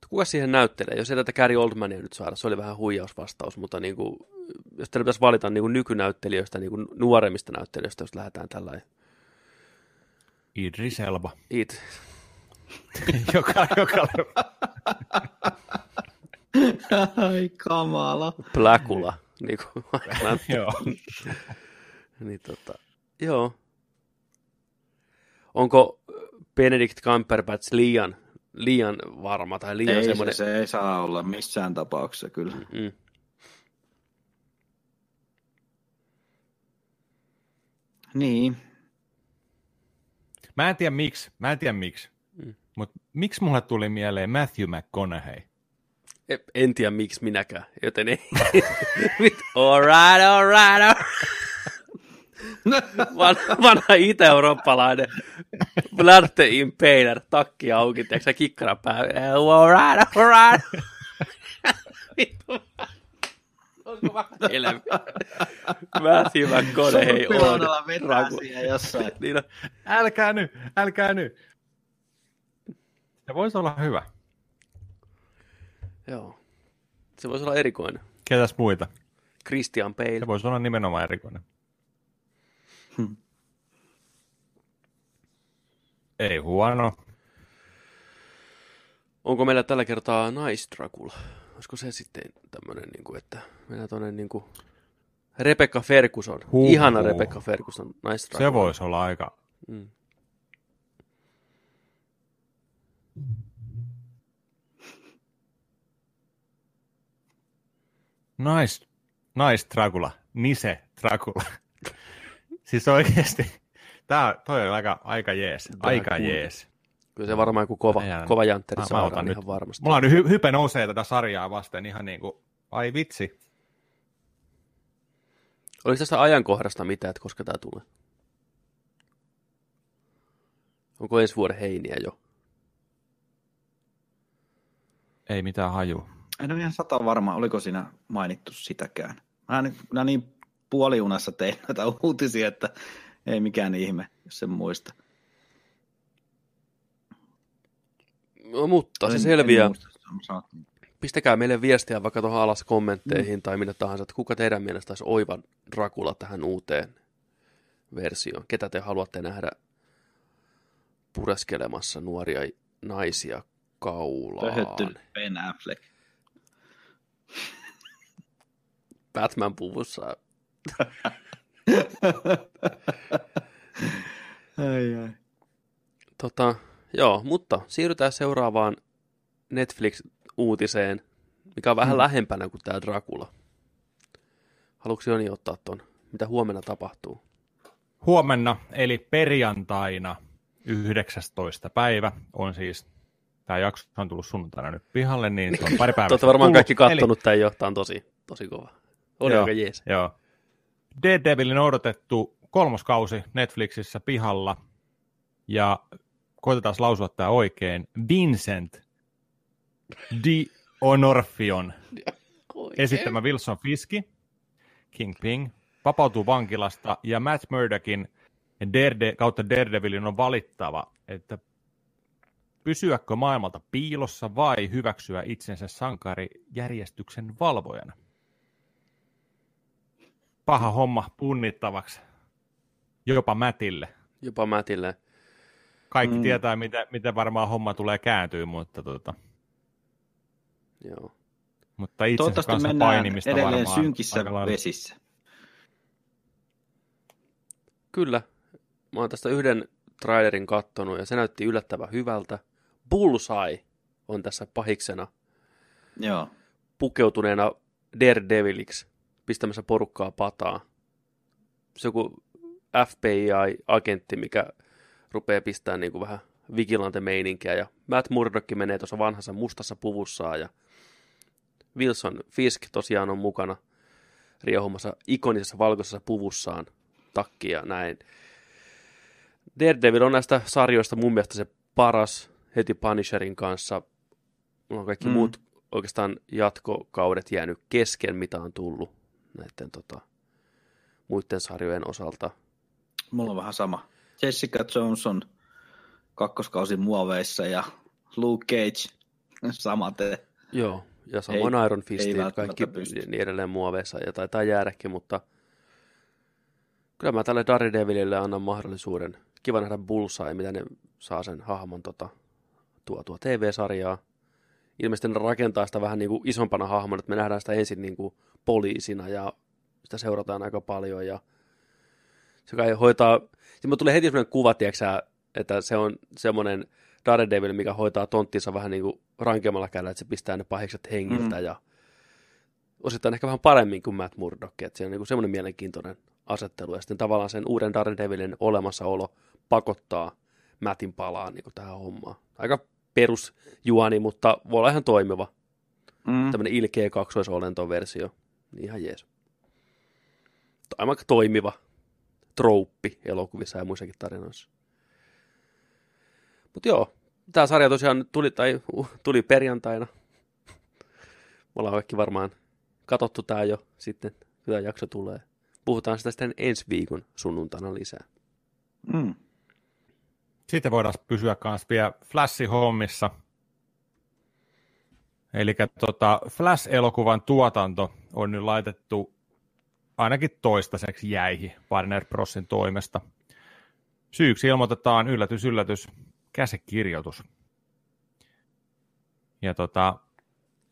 Kuka siihen näyttelee? Jos ei tätä Gary Oldmania nyt saada, se oli vähän huijausvastaus, mutta niin kuin, jos teillä pitäisi valita niin kuin nykynäyttelijöistä, niin kuin nuoremmista näyttelijöistä, jos lähdetään tällä Idris Elba. it. joka, joka, Ai kamala. Pläkula, niin kuin aikanaan. joo. niin, tota, joo. Onko Benedict Cumberbatch liian, liian varma tai liian Ei, se, semmoinen... se ei saa olla missään tapauksessa kyllä. Mm. Niin. Mä en tiedä miksi, mä en tiedä miksi, Mm. mutta miksi mulle tuli mieleen Matthew McConaughey? En tiedä miksi minäkään, joten ei. All right, all right, all right. Vanha, vanha itä-eurooppalainen the Impaler, takki auki, tiedätkö kikkara päällä. All right, all right. Vittu. Onko vähän helmi? Matthew McConaughey on. vetää Raku- jossain. Niin on. Älkää nyt, älkää nyt. Se voisi olla hyvä. Joo. Se voisi olla erikoinen. Ketäs muita? Christian Bale. Se voisi olla nimenomaan erikoinen. Hmm. Ei huono. Onko meillä tällä kertaa naisdrakula? Olisiko se sitten tämmöinen, niin kuin, että mennään tuonne niin kuin Rebecca Ferguson. Huhhuh. Ihana Rebecca Ferguson, naisdrakula. Se voisi olla aika... Mm. Nice, nice Dracula. Nise Dracula. siis oikeasti tää, toi on aika, aika jees. Aika jees. Kyllä se varmaan joku kova, Mä jään- kova jantteri Mä, mä saadaan otan ihan nyt. varmasti. Mulla on nyt hy- hype nousee tätä sarjaa vasten ihan niin kuin, ai vitsi. Oliko tästä ajankohdasta mitään, että koska tämä tulee? Onko ensi vuoden heiniä jo? Ei mitään haju. En ole ihan sata varma, oliko siinä mainittu sitäkään. Mä, nyt- mä niin puoliunassa tein näitä uutisia, että ei mikään ihme, jos sen muista. No, mutta se En- selviää. en muista. Pistäkää meille viestiä vaikka tuohon alas kommentteihin mm. tai minne tahansa, että kuka teidän mielestä olisi oiva Dracula tähän uuteen versioon. Ketä te haluatte nähdä pureskelemassa nuoria naisia kaulaan? Pöhöttynyt Ben Affleck. Batman puvussa. ai, ai. Tota, joo, mutta siirrytään seuraavaan Netflix-uutiseen, mikä on vähän mm. lähempänä kuin tämä Dracula. Haluatko Joni ottaa ton? Mitä huomenna tapahtuu? Huomenna, eli perjantaina 19. päivä, on siis, tämä jakso on tullut sunnuntaina nyt pihalle, niin se on pari päivää. Te olette varmaan tullut. kaikki kattonut tämän jo, tämä on tosi, tosi kova. Oli Joo. aika jees. Joo. Daredevilin odotettu kolmoskausi Netflixissä pihalla. Ja koitetaan lausua tämä oikein. Vincent Di Onorfion esittämä Wilson Fiski, Kingpin, vapautuu vankilasta ja Matt Murdockin Darede, kautta Daredevilin on valittava, että pysyäkö maailmalta piilossa vai hyväksyä itsensä sankarijärjestyksen valvojana. Paha homma punnittavaksi, jopa Mätille. Jopa Mätille. Kaikki Mm. tietää, miten, miten varmaan homma tulee kääntyä, mutta, tota, Joo. mutta itsensä Toivottavasti kanssa mennään painimista edelleen varmaan synkissä vesissä. Kyllä. Mä oon tästä yhden trailerin kattonut ja se näytti yllättävän hyvältä. Bullseye on tässä pahiksena Joo. pukeutuneena Daredeviliksi pistämässä porukkaa pataa. Se joku FBI-agentti, mikä rupeaa pistämään niin kuin vähän vigilante-meininkiä. Ja Matt Murdock menee tuossa vanhassa mustassa puvussaan ja Wilson Fisk tosiaan on mukana riehumassa ikonisessa valkoisessa puvussaan takki ja näin. Daredevil on näistä sarjoista mun mielestä se paras heti Punisherin kanssa. Mulla on kaikki Mm. muut oikeastaan jatkokaudet jäänyt kesken, mitä on tullut näiden tota, muiden sarjojen osalta. Mulla on vähän sama. Jessica Jones on kakkoskausi muoveissa ja Luke Cage samaten. Joo, ja samoin Ei- Iron Fist, ei välttämättä kaikki pysty. niin edelleen muoveissa ja taitaa jäädäkin, mutta kyllä mä tälle Daredevilille annan mahdollisuuden. Kiva nähdä Bullseye, mitä ne saa sen hahmon tota, tuo, tuo TV-sarjaa. Ilmeisesti ne rakentaa sitä vähän niin kuin isompana hahmona, että me nähdään sitä ensin niin kuin poliisina ja sitä seurataan aika paljon ja se kai hoitaa, sitten tulee heti sellainen kuva, tiedätkö, että se on semmoinen Daredevil, mikä hoitaa tonttinsa vähän niin kuin rankemmalla kädellä, että se pistää ne pahikset hengiltä Mm. ja osittain ehkä vähän paremmin kuin Matt Murdock, että se on niin kuin semmoinen mielenkiintoinen asettelu ja sitten tavallaan sen uuden Daredevilin olemassaolo pakottaa Mattin palaa niin kuin tähän hommaan. Aika perusjuani, mutta voi olla ihan toimiva. Mm. Tämmöinen ilkeä kaksoisolentoversio. Ihan jees. Aika toimiva trouppi elokuvissa ja muissakin tarinoissa. Mutta joo, tämä sarja tosiaan tuli, tai, uh, tuli perjantaina. Me ollaan kaikki varmaan katsottu tämä jo sitten, kun tämä jakso tulee. Puhutaan sitä sitten ensi viikon sunnuntaina lisää. Mm. Sitten voidaan pysyä myös vielä Flash-hommissa. Eli tota, Flash-elokuvan tuotanto on nyt laitettu ainakin toistaiseksi jäihin Warner Brosin toimesta. Syyksi ilmoitetaan yllätys, yllätys, käsikirjoitus. Ja tota,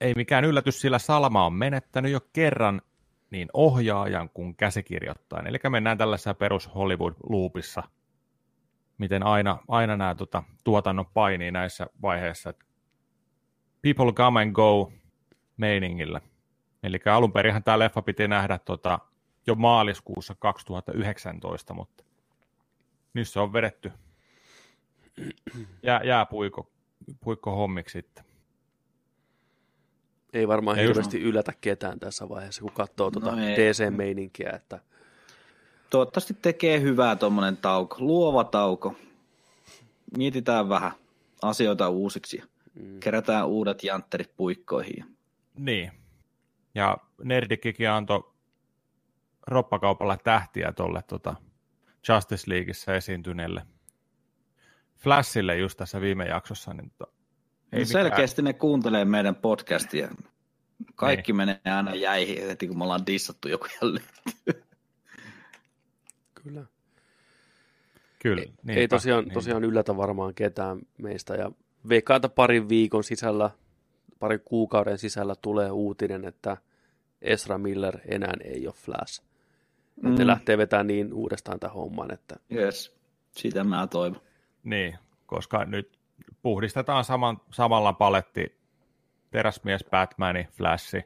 ei mikään yllätys, sillä Salma on menettänyt jo kerran niin ohjaajan kuin käsikirjoittajan. Eli mennään tällaisessa perus Hollywood-loopissa – miten aina, aina nämä tota, tuotannon painii näissä vaiheissa. People come and go meiningillä. Eli alun perinhän tämä leffa piti nähdä tota, jo maaliskuussa 2019, mutta nyt se on vedetty jää, jää puikko, puikko hommiksi sitten. Ei varmaan Ei just- hirveästi yllätä ketään tässä vaiheessa, kun katsoo tuota No ei. DC-meininkiä, että Toivottavasti tekee hyvää tuommoinen tauko, luova tauko. Mietitään vähän asioita uusiksi ja mm, kerätään uudet jantterit puikkoihin. Niin. Ja Nerdikkikin antoi roppakaupalla tähtiä tuolle tota Justice Leagueissa esiintyneelle Flashille just tässä viime jaksossa. Niin tota, Ei mikään- Selkeästi ne kuuntelee meidän podcastia. Kaikki menee aina jäihin heti, kun me ollaan dissattu joku jälleen. kyllä. Kyllä. Ei, niinpä, ei tosiaan, niin. tosiaan yllätä varmaan ketään meistä. Ja veikkaan, että parin viikon sisällä, parin kuukauden sisällä tulee uutinen, että Ezra Miller enää ei ole Flash. Mm. Ne lähtee vetämään niin uudestaan tämän homman, että Yes. Sitä mä toivon. Niin, koska nyt puhdistetaan saman, samalla paletti teräsmies, Batmani, Flashi.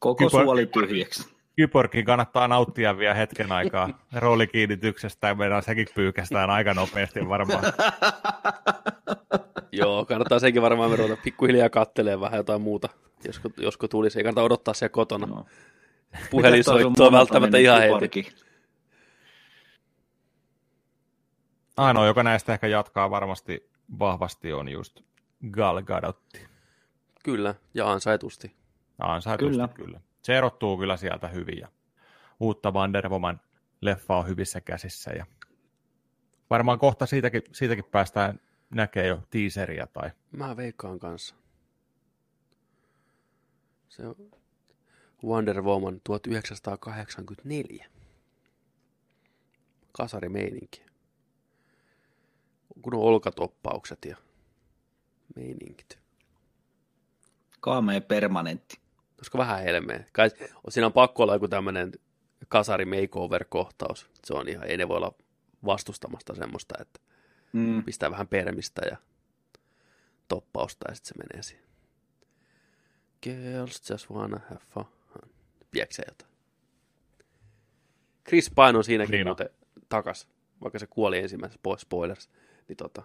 Koko Kypä- suoli tyhjäksi. Kyborgin kannattaa nauttia vielä hetken aikaa roolikiinnityksestä ja meidän sekin pyykästään aika nopeasti varmaan. joo, kannattaa senkin varmaan me ruveta pikkuhiljaa kattelemaan vähän jotain muuta, josko, josko tulisi. Ei kannata odottaa siellä kotona. No. Puhelinsoittoa välttämättä ihan heti. heti. Ainoa, joka näistä ehkä jatkaa varmasti vahvasti, on just Gal Gadotti. Kyllä, ja ansaitusti. Ansaitusti Kyllä. kyllä. Se erottuu kyllä sieltä hyvin ja uutta Wonder Woman leffa on hyvissä käsissä ja varmaan kohta siitäkin, siitäkin päästään näkee jo teaseria tai Mä veikkaan kanssa. Se on Wonder Woman 1984. Kasarimeininki. Kun on olkatoppaukset ja meininkit. Kaamea permanentti. Olisiko vähän helmeä? Kai siinä on pakko olla joku tämmöinen kasari makeover-kohtaus. Se on ihan, ei ne voi olla vastustamasta semmoista, että Mm. pistää vähän permistä ja toppausta ja sitten se menee siihen. Girls just wanna have fun. Viekö jotain? Chris Pine on siinäkin on. muuten takas, vaikka se kuoli ensimmäisessä po- spoilers. Niin tota,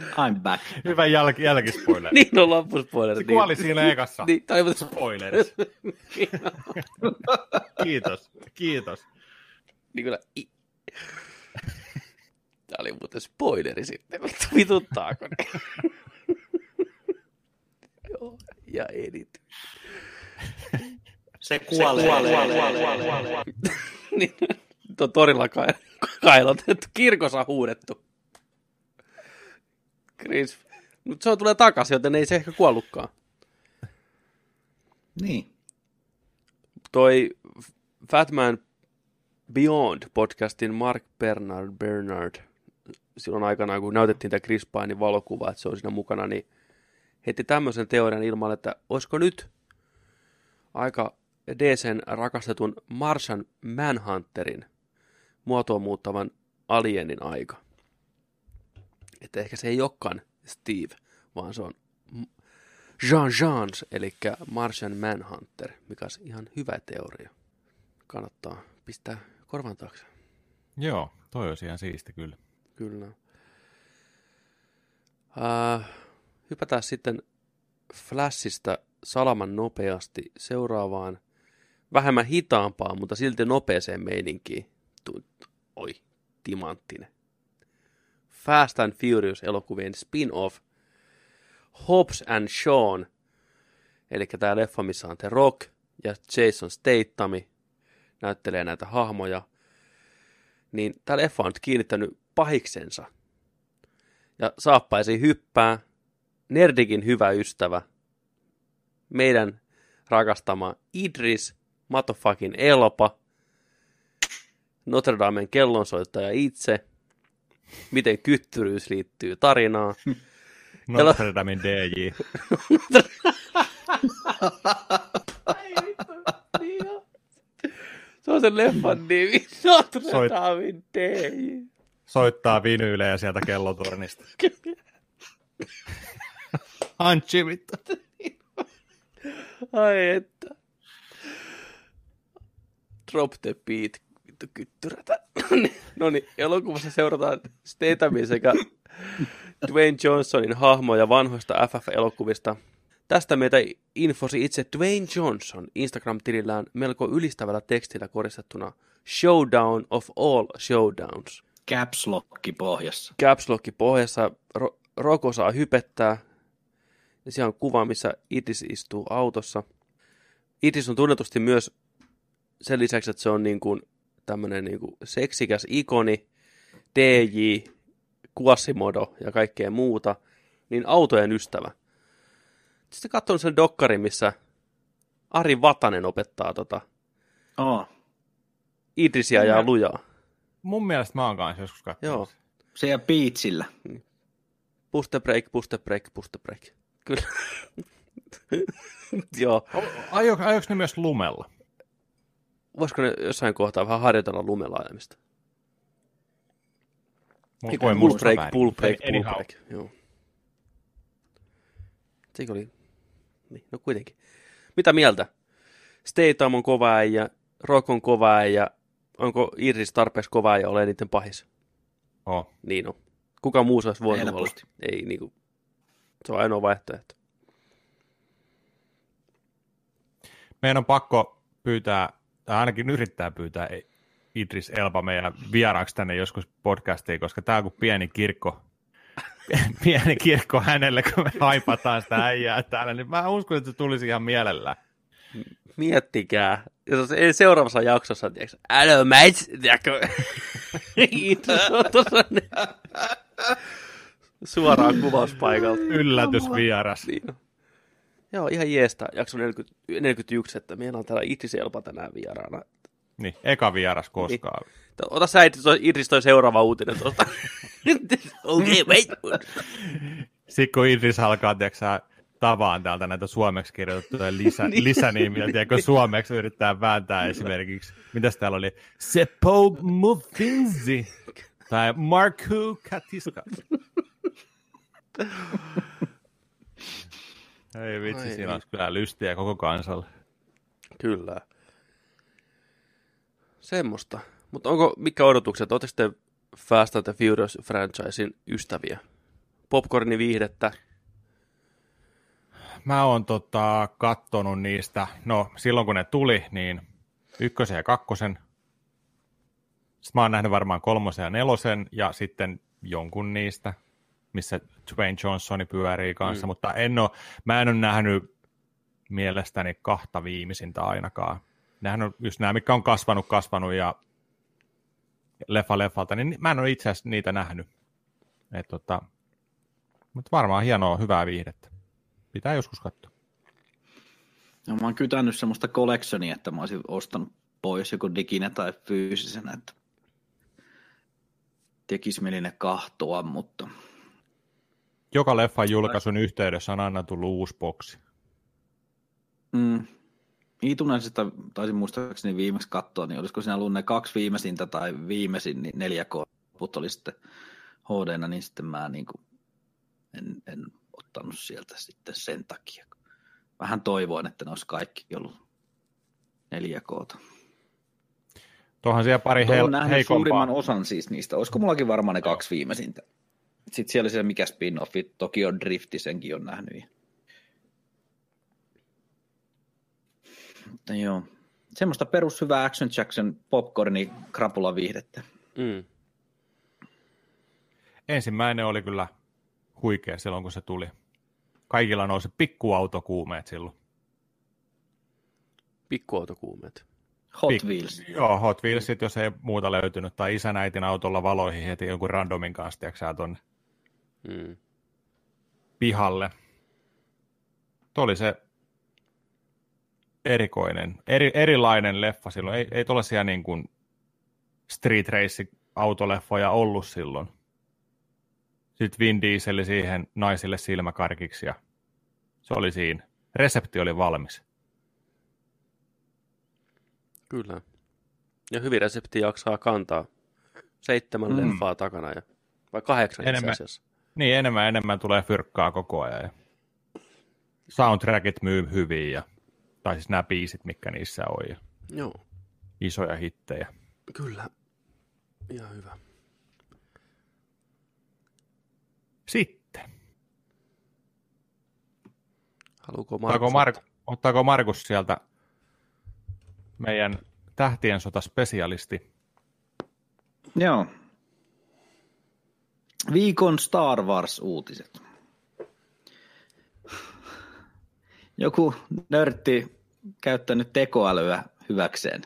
I'm back. hyvä jälki, jälkispoileri. niin on loppuspoiler. Se kuoli siinä ekassa. Niin, tai mutta Spoilerissa. Kiitos, kiitos. niin kyllä, i... Tää oli muuten spoileri sitten, mutta vituttaako ne? Joo, ja edit. Se kuolee. niin, nyt on torilla kai- kailotettu, kirkossa huudettu. Chris, mutta se on tulee takaisin, joten ei se ehkä kuollutkaan. Niin. Toi Fatman Beyond podcastin Mark Bernard, Bernard silloin aikanaan, kun näytettiin tämä Chris Pinein valokuva, että se on siinä mukana, niin heti tämmöisen teorian ilman, että olisiko nyt aika DCn rakastetun Martian Manhunterin muotoon muuttavan alienin aika. Että ehkä se ei olekaan Steve, vaan se on Jean Jeans, eli Martian Manhunter, mikä on ihan hyvä teoria. Kannattaa pistää korvan taakse. Joo, toi olisi ihan siisti kyllä. Kyllä. Äh, hypätään sitten Flashista salaman nopeasti seuraavaan vähemmän hitaampaan, mutta silti nopeeseen meininkiin. Tu- Oi, timanttinen. Fast and Furious-elokuvien spin-off Hobbs and Shawn, eli tämä leffa, missä on The Rock ja Jason Statham näyttelee näitä hahmoja, niin tämä leffa on nyt kiinnittänyt pahiksensa. Ja saappaisi hyppää. Nerdikin hyvä ystävä, meidän rakastama Idris Matofakin Elpa, Notre Damen kellonsoittaja itse, miten kyttyryys liittyy tarinaan. Notre Damen DJ. Se on sen leffan nimi. Notre Soit- Damen DJ. Soittaa vinyylejä sieltä kellotornista. Antsi vittu. Ai että. Drop the beat. Vittu kyttyrätä. no niin, elokuvassa seurataan Stathamin sekä Dwayne Johnsonin hahmoja vanhoista FF-elokuvista. Tästä meitä infosi itse Dwayne Johnson Instagram-tilillään melko ylistävällä tekstillä koristettuna Showdown of all showdowns. Caps Lock pohjassa. Caps Lock pohjassa Ro- Roko saa hypettää. Ja siellä on kuva, missä Itis istuu autossa. Itis on tunnetusti myös sen lisäksi, että se on niin kuin tämmöinen niin kuin seksikäs ikoni, DJ, Quasimodo ja kaikkea muuta, niin autojen ystävä. Sitten katson sen dokkarin, missä Ari Vatanen opettaa tota Oh. Idrisia ja lujaa. Mun mielestä mä oon kanssa joskus Joo. katsonut. Siellä Beachillä. Push the break, push the break, push the break. Kyllä. Joo. Ajoiko ne myös lumella? Voisiko ne jossain kohtaa vähän harjoitella lumella ajamista? Mu- Eikä voi pull muistaa break, pull break, pull break. Joo. Sekin oli... Niin, no kuitenkin. Mitä mieltä? Statham on kova äijä, Rock on kova äijä, onko Iris tarpeeksi kova äijä ole niiden pahis? Oh. Niin on. Kuka muu se olisi voinut olla? Ei niinku. Se on ainoa vaihtoehto. Meidän on pakko pyytää, tai ainakin yrittää pyytää Idris Elba meidän vieraaksi tänne joskus podcastiin, koska tämä on kuin pieni kirkko, pieni kirkko hänelle, kun me haipataan sitä äijää täällä, niin mä uskon, että se tulisi ihan mielellään. Miettikää. Jos ei seuraavassa jaksossa, tiedätkö, hello mate, tiedätkö, niin- suoraan kuvauspaikalta. Yllätysvieras. Niin. Joo, ihan jeesta. Jakso 40, 41, että meillä on täällä Idris Elba tänään vieraana. Niin, eka vieras koskaan. Ota sä Idris toi- seuraava uutinen tuosta. Okei, okay, wait. Sitten kun Idris alkaa, tiedätkö, tavaan täältä näitä suomeksi kirjoitettuja lisä, Niin. lisänimiä, tiedätkö, suomeksi yrittää vääntää esimerkiksi, mitäs täällä oli, Seppo Muffinzi, tai Marku Katiska. Ei vitsi, Ai siinä niin. olisi kyllä lystiä koko kansalle. Kyllä. Semmoista. Mutta onko, mikä odotukset? Oletteko te Fast and the Furious franchisein ystäviä? Popcornin viihdettä? Mä oon tota, kattonut niistä, no silloin kun ne tuli, niin ykkösen ja kakkosen. Sitten mä oon nähnyt varmaan kolmosen ja nelosen ja sitten jonkun niistä, missä Dwayne Johnsoni pyörii kanssa, mm. mutta en oo, mä en ole nähnyt mielestäni kahta viimeisintä ainakaan. Nämähän on just nämä, mikä on kasvanut, kasvanut ja leffa leffalta, niin mä en ole itse asiassa niitä nähnyt. Et tota, mutta varmaan hienoa, hyvää viihdettä. Pitää joskus katsoa. No, mä oon kytännyt semmoista collectionia, että mä olisin ostanut pois joko diginä tai fyysisenä, että tekisi mieli ne kahtoa, mutta Joka leffan julkaisun yhteydessä on aina tullut uusi boksi. mm, Iitunen sitä taisin muistaakseni viimeksi katsoa, niin olisiko siinä ollut ne kaksi viimeisintä tai viimeisin, niin 4K loput oli sitten hd niin sitten mä niin kuin en, en ottanut sieltä sitten sen takia. Vähän toivoin, että ne olisi kaikki ollut 4K. Tuohan siellä pari nähnyt heikompaa. suurimman osan siis niistä. Olisiko mullakin varmaan ne kaksi viimeisintä? Sitten siellä oli se mikä spin-offi, Tokyo Drifti, senkin on nähnyt. Mutta joo. Semmoista perushyvää Action Jackson popcorni krapula viihdettä. Mm. Ensimmäinen oli kyllä huikea silloin, kun se tuli. Kaikilla nousi pikkuautokuumeet silloin. Pikkuautokuumeet. Hot Pik- Wheels. Joo, Hot Wheelsit, jos ei muuta löytynyt, tai isän äitin autolla valoihin heti jonkun randomin kanssa, tiedätkö sä, tuonne Mm. pihalle. Tuo oli se erikoinen, eri, erilainen leffa silloin. Ei, ei tuollaisia niin kuin street race autoleffoja ollut silloin. Sitten Vin Diesel siihen naisille silmäkarkiksi ja se oli siinä. Resepti oli valmis. Kyllä. Ja hyvin resepti jaksaa kantaa. Seitsemän mm. leffaa takana ja vai kahdeksan itse Enemmän. asiassa. Niin, enemmän enemmän tulee fyrkkaa koko ajan. Ja soundtrackit myy hyvin, ja, tai siis nämä biisit, mitkä niissä on. Ja Joo. isoja hittejä. Kyllä. Ihan hyvä. Sitten, Haluuko ottaako, Markus? Mark, ottaako Markus sieltä meidän tähtien sota spesialisti? Joo. Viikon Star Wars-uutiset. Joku nörtti käyttänyt tekoälyä hyväkseen.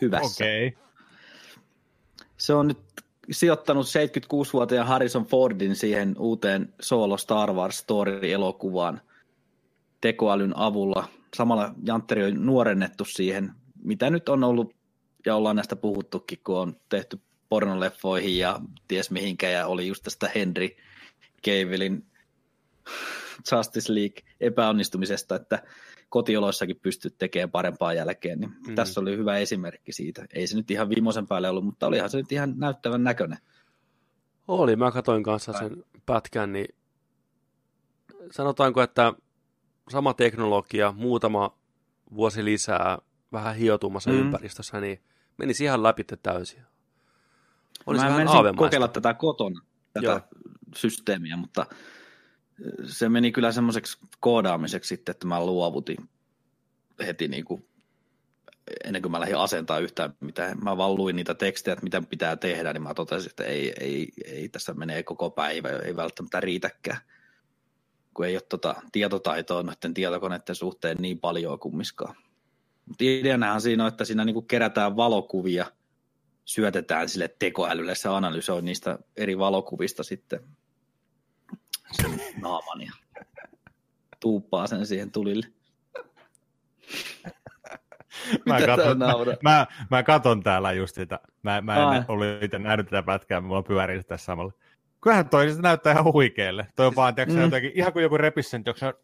Hyvässä. Okay. Se on nyt sijoittanut 76-vuotiaan Harrison Fordin siihen uuteen solo Star Wars Story-elokuvaan tekoälyn avulla. Samalla Jantteri on nuorennettu siihen, mitä nyt on ollut, ja ollaan näistä puhuttukin, kun on tehty pornoleffoihin ja ties mihinkä, ja oli just tästä Henry Cavillin Justice League epäonnistumisesta, että kotioloissakin pystyt tekemään parempaa jälkeen, niin mm. tässä oli hyvä esimerkki siitä. Ei se nyt ihan viimeisen päälle ollut, mutta olihan se nyt ihan näyttävän näköinen. Oli, mä katoin kanssa sen pätkän, niin sanotaanko, että sama teknologia, muutama vuosi lisää, vähän hiotumassa Mm. ympäristössä, niin menisi ihan läpi täysin. Olisi Mä vähän kokeilla tätä kotona, tätä Joo. Joo. systeemiä, mutta se meni kyllä semmoiseksi koodaamiseksi sitten, että mä luovutin heti niin kuin, ennen kuin mä lähdin asentaa yhtään mitään. Mä vaan luin niitä tekstejä, että mitä pitää tehdä, niin mä totesin, että ei, ei, ei tässä menee koko päivä, ei välttämättä riitäkään. Kun ei ole tota tietotaitoa noiden tietokoneiden suhteen niin paljon kummiskaan. Mutta ideanahan siinä on, että siinä niinku kerätään valokuvia, syötetään sille tekoälylle, se analysoi niistä eri valokuvista sitten sen naaman ja tuuppaa sen siihen tulille. Mä, katon, mä, mä, mä katon täällä just sitä. Mä, mä en Ai. ollut itse nähnyt tätä pätkää, mulla pyörii tässä samalla. Kyllähän toi näyttää ihan huikealle. Toi on vaan, tiiäksä, Mm. jotenkin, ihan kuin joku repisi sen, tiiäksä,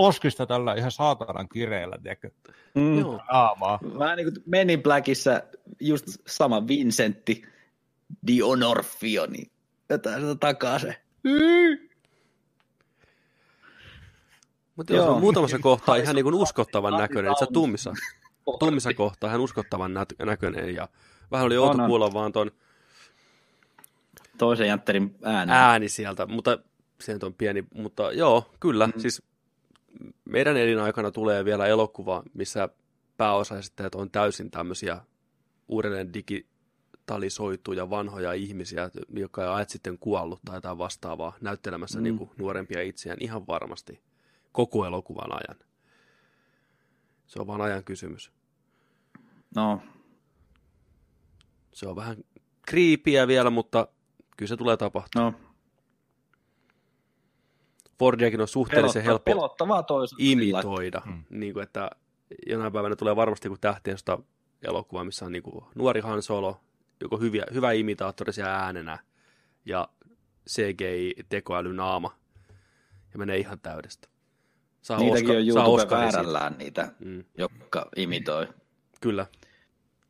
poskista tällä ihan saatanan kireellä, tiedätkö, Mm. Joo. aamaa. Vähän niin kuin Men in Blackissa just sama Vincentti Dionorfio, niin jotain sitä takaa se. Mutta jos Joo. on muutamassa kohtaa ihan niin kuin uskottavan näköinen, että se tummissa, tummissa kohtaa ihan uskottavan nä- näköinen ja vähän oli outo kuulla vaan ton Toisen jantterin äänen. ääni sieltä, mutta se on pieni, mutta joo, kyllä, mm. siis meidän elinaikana tulee vielä elokuva, missä pääosaistajat on täysin tämmöisiä uudelleen digitalisoituja vanhoja ihmisiä, jotka on ajat sitten kuollut tai jotain vastaavaa näyttelemässä mm. niin kuin nuorempia itseään ihan varmasti koko elokuvan ajan. Se on vaan ajan kysymys. No, Se on vähän kriipiä vielä, mutta kyllä se tulee tapahtumaan. no. Fordiakin on suhteellisen helppo pelottavaa imitoida. Mm. Niin kuin, että jonain päivänä tulee varmasti joku tähtien elokuva, missä on niin kuin nuori Han Solo, joko hyviä, hyvä imitaattori siellä äänenä ja CGI-tekoäly naama ja menee ihan täydestä. Saa Niitäkin Oscar- on saa YouTube siitä. väärällään niitä, Mm, jotka imitoi kyllä.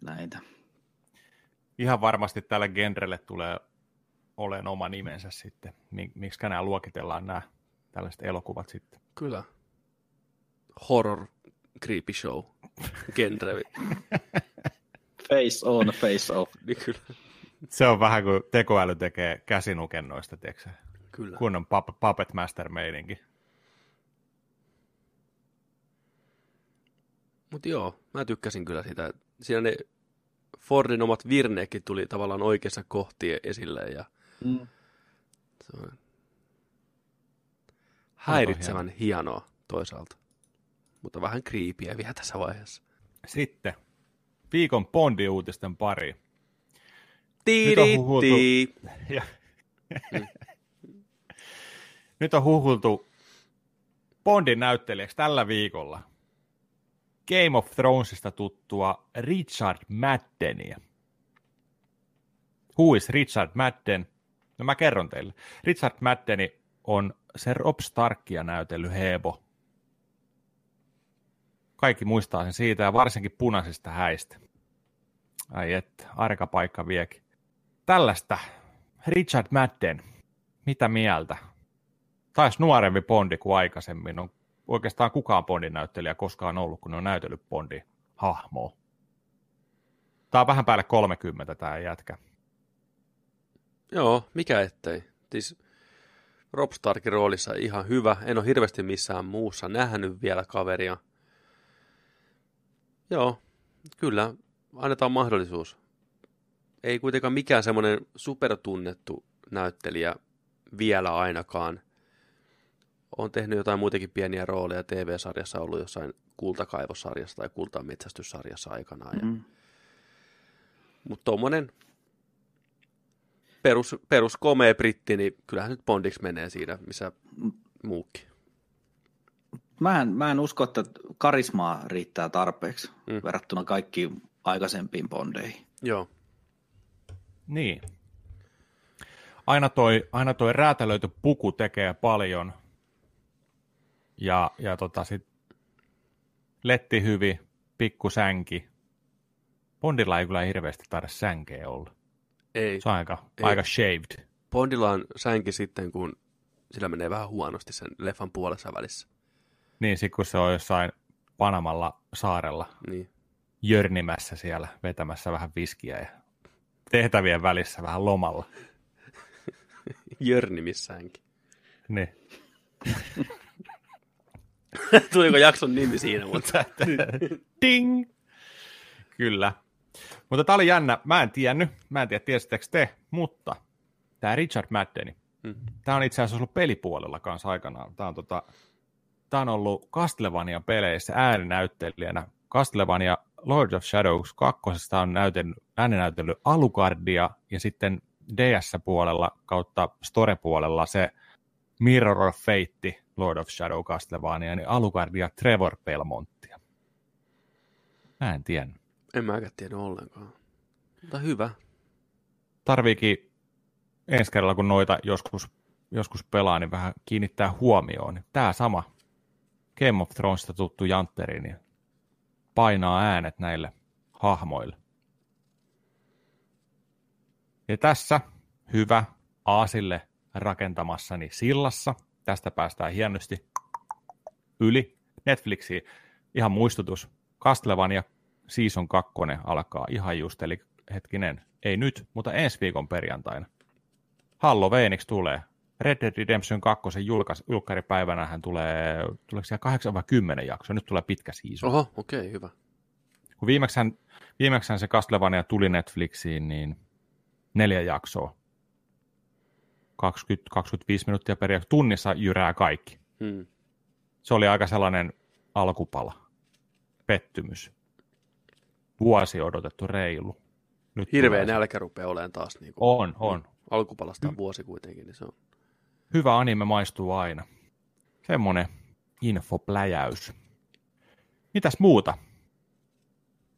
näitä. Ihan varmasti tälle genrelle tulee olemaan oma nimensä sitten. Miksi nämä luokitellaan nämä tällaiset elokuvat sitten. Kyllä. Horror creepy show. Genre. Face on, face off. Niin kyllä. Se on vähän kuin tekoäly tekee käsinukennoista, tiedätkö kyllä. Kunnon pup- Puppet Master meininki. Mutta joo, mä tykkäsin kyllä sitä. Siinä ne Fordin omat virneekin tuli tavallaan oikeassa kohti esille ja Mm. se on häiritsevän hienoa toisaalta. Mutta vähän kriipiä vielä tässä vaiheessa. Sitten viikon Bondi-uutisten pari. Tiiritti. huhultu- Ja... Nyt on huhultu Bondin näyttelijäksi tällä viikolla Game of Thronesista tuttua Richard Maddenia. Who is Richard Madden? No mä kerron teille. Richard Maddeni on se Rob Starkia näytellyt Hebo. Kaikki muistaa sen siitä ja varsinkin punaisista häistä. Ai että, arka paikka viekin. Tällaista Richard Madden, mitä mieltä? Taisi nuorempi Bondi kuin aikaisemmin. On oikeastaan kukaan Bondin näyttelijä koskaan ollut, kun ne on näytellyt Bondin hahmoa. Tää on vähän päälle 30 tää jätkä. Joo, mikä ettei. Siis Rob Starkin roolissa ihan hyvä. En ole hirveästi missään muussa nähnyt vielä kaveria. Joo, kyllä, annetaan mahdollisuus. Ei kuitenkaan mikään semmoinen supertunnettu näyttelijä vielä ainakaan. On tehnyt jotain muitakin pieniä rooleja TV-sarjassa, ollut jossain kultakaivosarjassa tai kultametsästyssarjassa aikanaan. Ja... Mm. Mutta tuommoinen perus, perus komea britti, niin kyllähän nyt Bondiksi menee siinä, missä muukin. Mä en, mä en usko, että karismaa riittää tarpeeksi Mm. mm. verrattuna kaikkiin aikaisempiin bondeihin. Joo, Niin. Aina toi, aina toi räätälöity puku tekee paljon. Ja, ja tota sit letti hyvin, pikku sänki. Bondilla ei kyllä hirveästi taida sänkeä olla. Ei. Se on aika, Ei. aika shaved. Bondilla on sänki sitten, kun sillä menee vähän huonosti sen leffan puolessa välissä. Niin, sit kun se on jossain Panamalla saarella Niin. jörnimässä siellä vetämässä vähän viskiä ja tehtävien välissä vähän lomalla. Jörnimissäänkin. Niin. Tuliko jakson nimi siinä, mutta Ding! Kyllä. Mutta tämä oli jännä. Mä en tiennyt. Mä en tiedä, tiesittekö te, mutta tämä Richard Maddeni, Mm. tämä on itse asiassa ollut pelipuolella kanssa aikanaan. Tämä on, tota, tää on ollut Castlevania peleissä ääninäyttelijänä. Castlevania Lord of Shadows 2. on näytellyt, ääninäytellyt Alucardia ja sitten DS-puolella kautta Store-puolella se Mirror of Fate, Lord of Shadow Castlevania, niin Alucardia Trevor Belmonttia. Mä en tiennyt. En mäkään tiedä ollenkaan. Mutta hyvä. Tarviikin ensi kerralla, kun noita joskus, joskus pelaa, niin vähän kiinnittää huomioon. Niin Tää sama Game of Thronesista tuttu jantteri, niin painaa äänet näille hahmoille. Ja tässä hyvä Aasille rakentamassani sillassa. Tästä päästään hienosti yli Netflixiin. Ihan muistutus. Castlevania Season 2 alkaa ihan just, eli hetkinen, ei nyt, mutta ensi viikon perjantaina. Halloweeniksi tulee. Red Dead Redemption 2 julkais, julkkaripäivänä hän tulee, tuleeko siellä 8 vai 10 jaksoa, nyt tulee pitkä season. Oho, okei, okay, hyvä. Kun viimeksään, viimeksään se Castlevania tuli Netflixiin, niin neljä jaksoa. 20-25 minuuttia per jakso. Tunnissa jyrää kaikki. Hmm. Se oli aika sellainen alkupala. Pettymys. Vuosi odotettu reilu. Nyt Hirveä tulee nälkä rupeaa olemaan taas. Niin kuin, On, on. Alkupalasta on vuosi kuitenkin, niin se on. Hyvä anime maistuu aina. Semmonen infopläjäys. Mitäs muuta?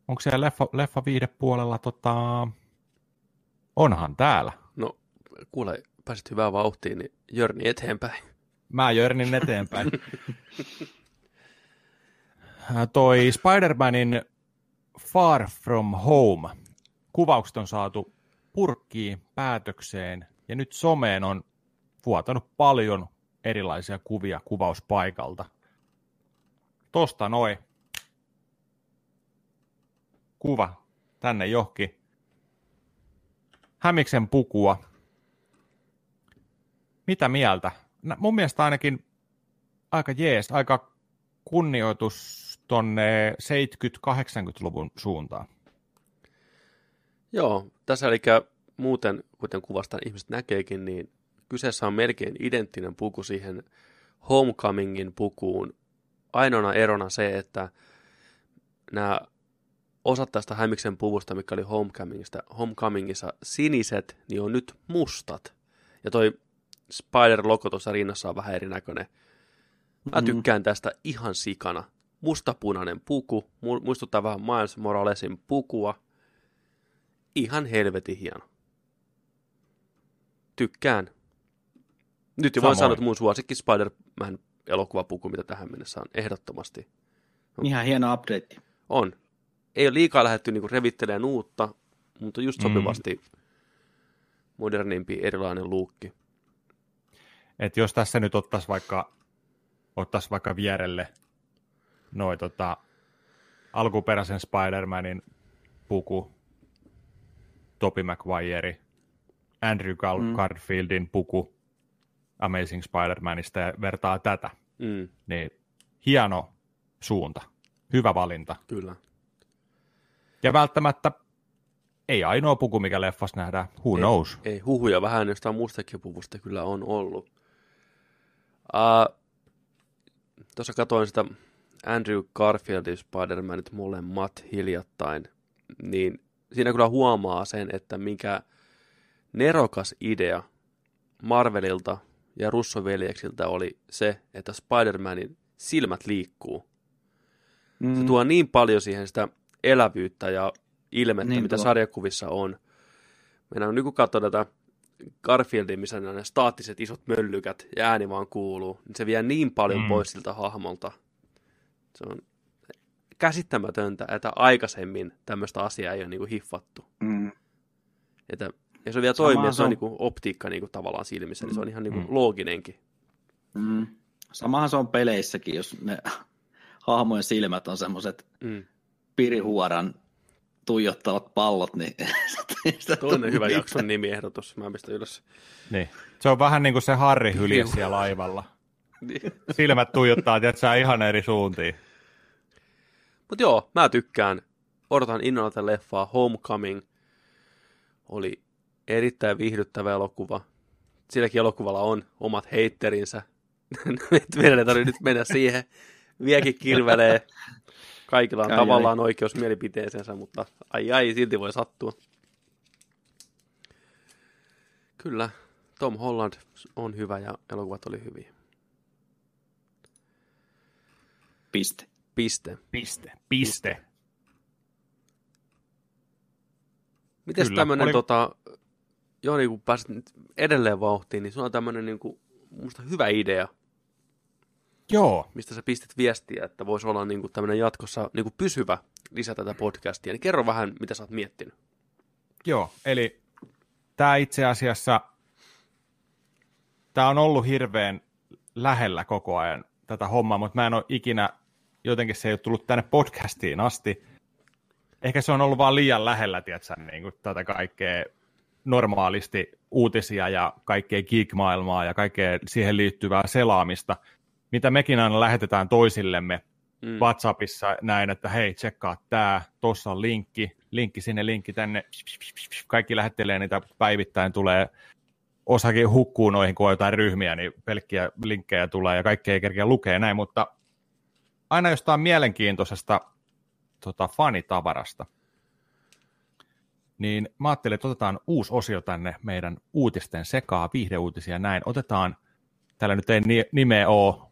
Onko siellä leffa, leffa viidepuolella tota... Onhan täällä. No, kuule, pääsit hyvään vauhtiin, niin Jörni eteenpäin. Mä jörnin eteenpäin. Toi Spider-Manin Far From Home. Kuvaukset on saatu purkkiin päätökseen ja nyt someen on vuotanut paljon erilaisia kuvia kuvauspaikalta. Tosta noin. Kuva tänne johonkin. Hämiksen pukua. Mitä mieltä? Mun mielestä ainakin aika jees, aika kunnioitus tonne 70-80-luvun suuntaan. Joo, tässä eli muuten, kuten kuvasta ihmiset näkeekin, niin kyseessä on melkein identtinen puku siihen Homecomingin pukuun. Ainoana erona se, että nämä osat tästä Hämiksen puvusta, mikä oli Homecomingista, Homecomingissa siniset, niin on nyt mustat. Ja toi Spider-logo tuossa rinnassa on vähän erinäköinen. Mä Mm. tykkään tästä ihan sikana. Mustapunainen puku, mu- muistuttaa vähän Miles Moralesin pukua. Ihan helvetin hieno. Tykkään. Nyt jo voin sanoa, että mun suosikki Spider-Man elokuvapuku, mitä tähän mennessä on, ehdottomasti Ihan hieno update. on. Ei ole liikaa lähdetty niinku revittelemään uutta, mutta just Mm. sopivasti modernimpi erilainen luukki. Et jos tässä nyt ottaisi vaikka, ottais vaikka vierelle noin tota, alkuperäisen Spider-Manin puku Topi Maguire, Andrew Gar- Mm. Garfieldin puku Amazing Spider-Manista ja vertaa tätä, Mm, niin hieno suunta, hyvä valinta. kyllä. Ja välttämättä ei ainoa puku, mikä leffassa nähdään, who Ei. knows. Ei, huhuja vähän jostain muustakin puvusta kyllä on ollut. Uh, Tuossa katoin sitä Andrew Garfieldin Spider-Manit molemmat hiljattain, niin siinä kyllä huomaa sen, että mikä nerokas idea Marvelilta ja Russo-veljeksiltä oli se, että Spider-Manin silmät liikkuu. Mm. Se tuo niin paljon siihen sitä elävyyttä ja ilmettä, Niin mitä tuo. sarjakuvissa on. Meidän nyt kun katsoo tätä Garfieldin, missä nämä staattiset isot möllykät ja ääni vaan kuuluu, niin se vie niin paljon mm. pois siltä hahmolta. Se on käsittämätöntä, että aikaisemmin tämmöistä asiaa ei ole niinku hiffattu. Mm. Että, ja se vielä Samahan toimii, että se on se on- niinku optiikka niinku tavallaan silmissä, niin se on ihan niinku Mm. looginenkin. Mm. Samahan se on peleissäkin, jos ne hahmojen silmät on semmoiset Mm. pirihuoran tuijottavat pallot, niin sitä Toinen hyvä mitään. jakson nimiehdotus, mä pistän ylös. Niin. Se on vähän niin kuin se Harri hylje siellä laivalla. Niin. Silmät tuijottaa, tiedätkö, ihan eri suuntiin. Mutta joo, mä tykkään. Odotan innolla tätä leffaa. Homecoming oli erittäin viihdyttävä elokuva. Silläkin elokuvalla on omat heitterinsä. Meidän ei tarvitse nyt mennä siihen. Viekin kirvelee. Kaikilla on Ai, tavallaan oikeus mielipiteeseensä, mutta ai ai, silti voi sattua. Kyllä, Tom Holland on hyvä ja elokuvat oli hyviä. Piste. Piste. Piste. Piste. Miten Kyllä. tämmöinen, Oli- tota, Joni, kun pääset nyt edelleen vauhtiin, niin sulla on tämmöinen niin kuin, musta hyvä idea, Joo. mistä sä pistit viestiä, että voisi olla niin kuin tämmöinen jatkossa niin kuin pysyvä lisä tätä podcastia. Niin kerro vähän, mitä sä oot miettinyt. Joo, eli tämä itse asiassa, tämä on ollut hirveän lähellä koko ajan tätä hommaa, mutta mä en ole ikinä, jotenkin se ei ole tullut tänne podcastiin asti. Ehkä se on ollut vaan liian lähellä, tiedätkö, niin kuin tätä kaikkea normaalisti uutisia ja kaikkea geek-maailmaa ja kaikkea siihen liittyvää selaamista, mitä mekin aina lähetetään toisillemme Mm. WhatsAppissa näin, että hei, tsekkaa tämä, tuossa on linkki, linkki sinne, linkki tänne, kaikki lähettelee niitä päivittäin, tulee osakin hukkuu noihin, kun on jotain ryhmiä, niin pelkkiä linkkejä tulee ja kaikki ei kerkeä lukea näin, mutta aina jostain mielenkiintoisesta tota, fanitavarasta, niin mä ajattelin, että otetaan uusi osio tänne meidän uutisten sekaa, viihdeuutisia näin. Otetaan, täällä nyt ei ni- nimeä ole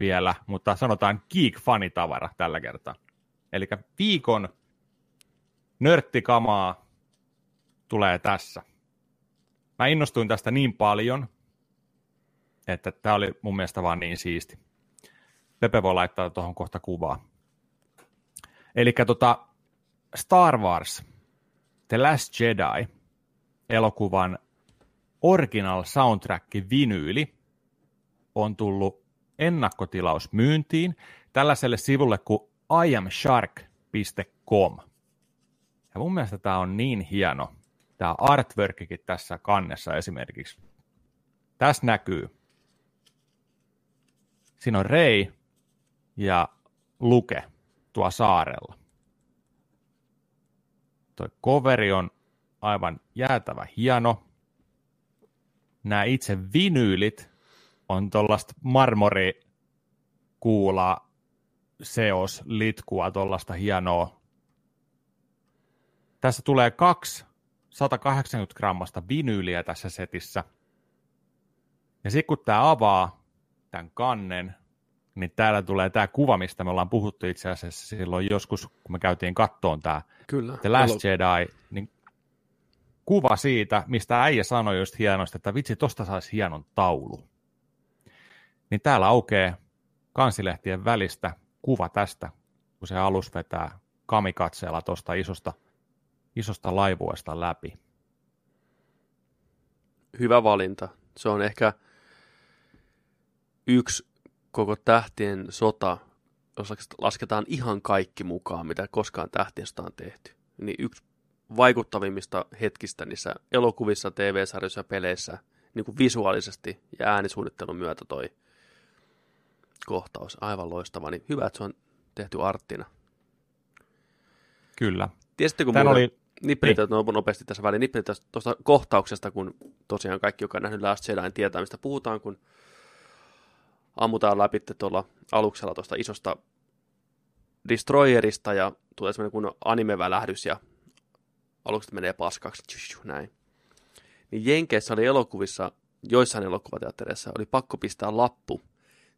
vielä, mutta sanotaan geek-fanitavara tällä kertaa. Eli viikon nörttikamaa tulee tässä. Mä innostuin tästä niin paljon, että tämä oli mun mielestä vaan niin siisti. Pepe voi laittaa tuohon kohta kuvaa. Eli tota, Star Wars The Last Jedi elokuvan original soundtrack vinyyli on tullut ennakkotilaus myyntiin tällaiselle sivulle kuin iamshark.com. Ja mun mielestä tämä on niin hieno, tämä artworkikin tässä kannessa esimerkiksi. Tässä näkyy. Siinä on Rei ja Luke tuo saarella. Toi coveri on aivan jäätävä hieno. Nämä itse vinyylit on tuollaista marmorikuula seos litkua, tuollaista hienoa. Tässä tulee kaksi 180 grammasta vinyyliä tässä setissä. Ja sitten kun tämä avaa tämän kannen, niin täällä tulee tämä kuva, mistä me ollaan puhuttu itse asiassa silloin joskus, kun me käytiin kattoon tämä Kyllä. The Last Jedi, niin kuva siitä, mistä äijä sanoi just hienosti, että vitsi, tosta saisi hienon taulu. Niin täällä aukeaa kansilehtien välistä kuva tästä, kun se alus vetää kamikatseella tuosta isosta, isosta laivuesta läpi. Hyvä valinta. Se on ehkä yksi koko tähtien sota, jos lasketaan ihan kaikki mukaan, mitä koskaan tähtien sota on tehty. Niin yksi vaikuttavimmista hetkistä niissä elokuvissa, TV-sarjoissa ja peleissä, niin kuin visuaalisesti ja äänisuunnittelun myötä toi kohtaus. Aivan loistava. Niin hyvä, että se on tehty arttina. Kyllä. Tiesittekö Tän muuten, oli, nippelit niin. no, nopeasti tässä väliin, nippelit tuosta kohtauksesta, kun tosiaan kaikki, joka on nähnyt Last Jedi, tietää, mistä puhutaan, kun ammutaan läpi tuolla aluksella tuosta isosta destroyerista ja tulee semmoinen kun animevälähdys ja alukset menee paskaksi, näin. Niin Jenkeissä oli elokuvissa, joissain elokuvateattereissa oli pakko pistää lappu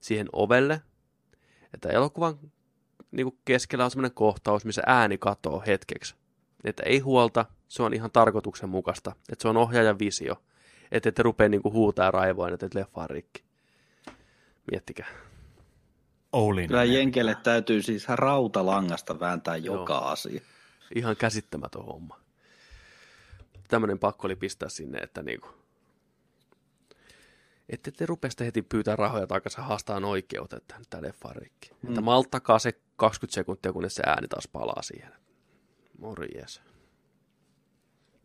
siihen ovelle, että elokuvan niin kuin keskellä on semmoinen kohtaus, missä ääni katoo hetkeksi. Että ei huolta, se on ihan tarkoituksenmukaista. Että se on ohjaajan visio. Että ette rupea niin kuin huutaa ja raivoa, että leffa on rikki. Miettikää. Oulin. Kyllä Jenkeille täytyy siis rautalangasta vääntää joka Joo. asia. Ihan käsittämätön homma. Tämmöinen pakko oli pistää sinne, että niinku, ette te rupea sitten heti pyytää rahoja takaisin haastaan oikeuteen, että tämä leffa on rikki. Mm. Että malttakaa se 20 sekuntia, kunnes se ääni taas palaa siihen. Morjes.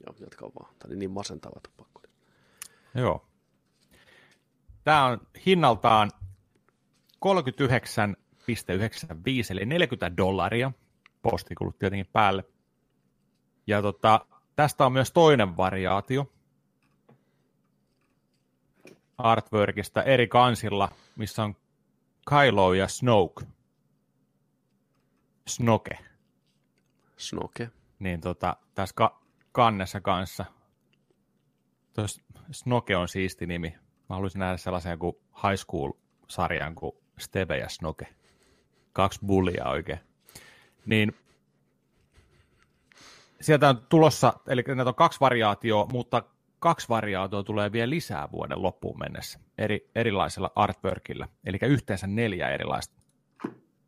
Joo, jatka vaan. Tämä oli niin masentava tuo pakko. Joo. Tämä on hinnaltaan 39,95 eli 40 dollaria. Postikulut tietenkin päälle. Ja tota, tästä on myös toinen variaatio artworkista eri kansilla, missä on Kylo ja Snoke. Snoke. Snoke. Niin tota, tässä ka- kannessa kanssa. Tuossa Snoke on siisti nimi. Mä haluaisin nähdä sellaisen kuin high school-sarjan kuin Steve ja Snoke. Kaksi bullia oikein. Niin sieltä on tulossa, eli näitä on kaksi variaatioa, mutta kaksi variaatioa tulee vielä lisää vuoden loppuun mennessä eri, erilaisella artworkilla, eli yhteensä neljä erilaista.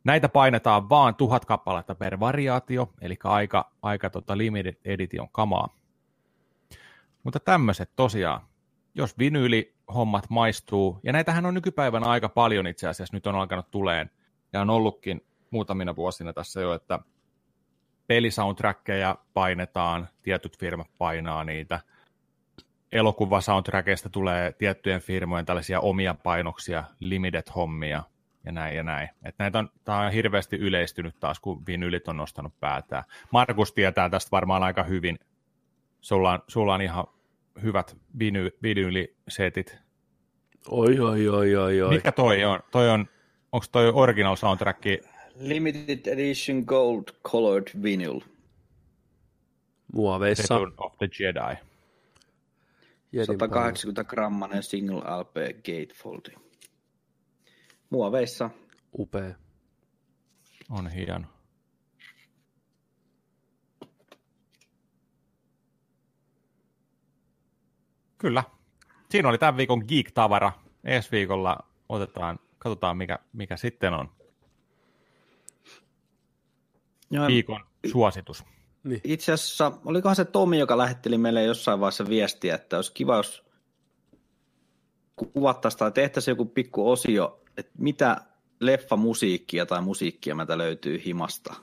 Näitä painetaan vaan tuhat kappaletta per variaatio, eli aika, aika tota limited edition kamaa. Mutta tämmöiset tosiaan, jos vinyyli-hommat maistuu, ja näitähän on nykypäivänä aika paljon itse asiassa, nyt on alkanut tuleen, ja on ollutkin muutamina vuosina tässä jo, että pelisoundtrackeja painetaan, tietyt firmat painaa niitä, elokuvasoundtrackeista tulee tiettyjen firmojen tällaisia omia painoksia, limited-hommia ja näin ja näin. Et näitä on, tämä on hirveästi yleistynyt taas, kun vinylit on nostanut päätään. Markus tietää tästä varmaan aika hyvin. Sulla on, sulla on ihan hyvät viny, vinylisetit. Oi, oi, oi, oi, oi. Mikä toi on? Toi on onko toi original soundtrack Limited Edition Gold Colored Vinyl. Muoveissa. Return of the Jedi? Jedin 180 grammanen single LP gatefoldi. Muoveissa. Upea. On hieno. Kyllä. Siinä oli tämän viikon Geek-tavara. Ensi viikolla otetaan, katsotaan mikä, mikä sitten on Joo, viikon suositus. Niin. Itse asiassa, olikohan se Tomi, joka lähetteli meille jossain vaiheessa viestiä, että olisi kiva, jos kuvattaisiin tai tehtäisiin joku pikku osio, että mitä leffamusiikkia tai musiikkia meiltä löytyy himasta.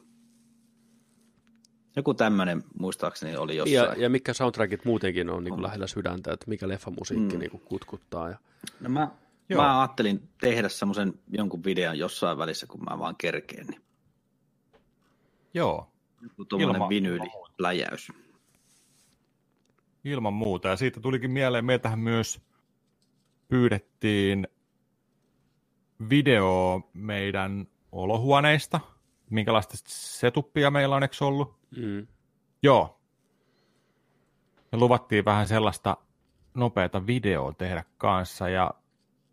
Joku tämmöinen muistaakseni oli Ja, jossain. ja mikä soundtrackit muutenkin on niin kuin lähellä sydäntä, että mikä leffamusiikki Mm. niin kuin kutkuttaa. Ja... No mä, Joo. mä ajattelin tehdä semmoisen jonkun videon jossain välissä, kun mä vaan kerkeen. Niin Joo, joku tuommoinen Ilman- vinyyliläjäys. ilman muuta. Ja siitä tulikin mieleen, meiltähän myös pyydettiin video meidän olohuoneista. Minkälaista setupia meillä on, eikö ollut? Mm. Joo. Me luvattiin vähän sellaista nopeata videoa tehdä kanssa ja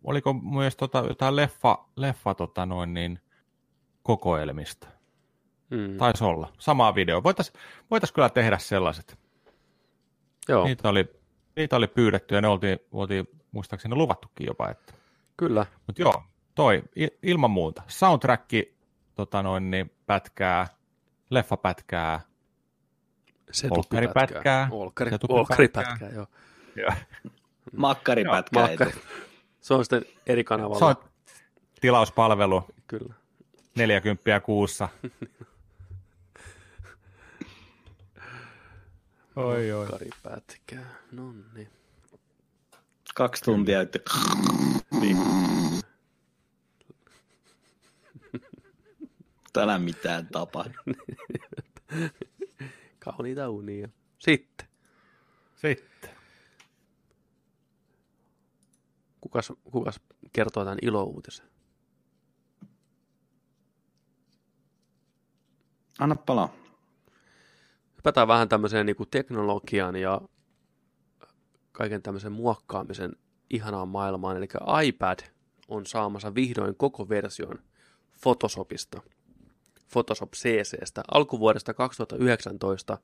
oliko myös tota, jotain leffa, leffa tota noin niin, kokoelmista? Mm. Taisi olla. Samaa video. Voitaisiin voitais kyllä tehdä sellaiset. Joo, Niitä oli, niitä oli pyydetty ja ne oltiin, oltiin muistaakseni luvattukin jopa. Että. kyllä. Mutta joo, toi ilman muuta. Soundtrack tota noin, niin, pätkää, leffapätkää, Olkkaripätkää. Olkkaripätkää, joo. ja Makkaripätkä. Makkari. Se on sitten eri kanavalla. se on tilauspalvelu Kyllä. 40 kuussa. Oi, oi. Karipätkä. No niin. Kaksi tuntia että niin. Tänään mitään tapa. Kauniita unia. Sitten. Sitten. Kukas, kukas kertoo tämän ilouutisen? Anna palaa. Hypätään vähän tämmöiseen niin kuin teknologian ja kaiken tämmöisen muokkaamisen ihanaan maailmaan. Eli iPad on saamassa vihdoin koko version Photoshopista, Photoshop CCstä. Alkuvuodesta 2019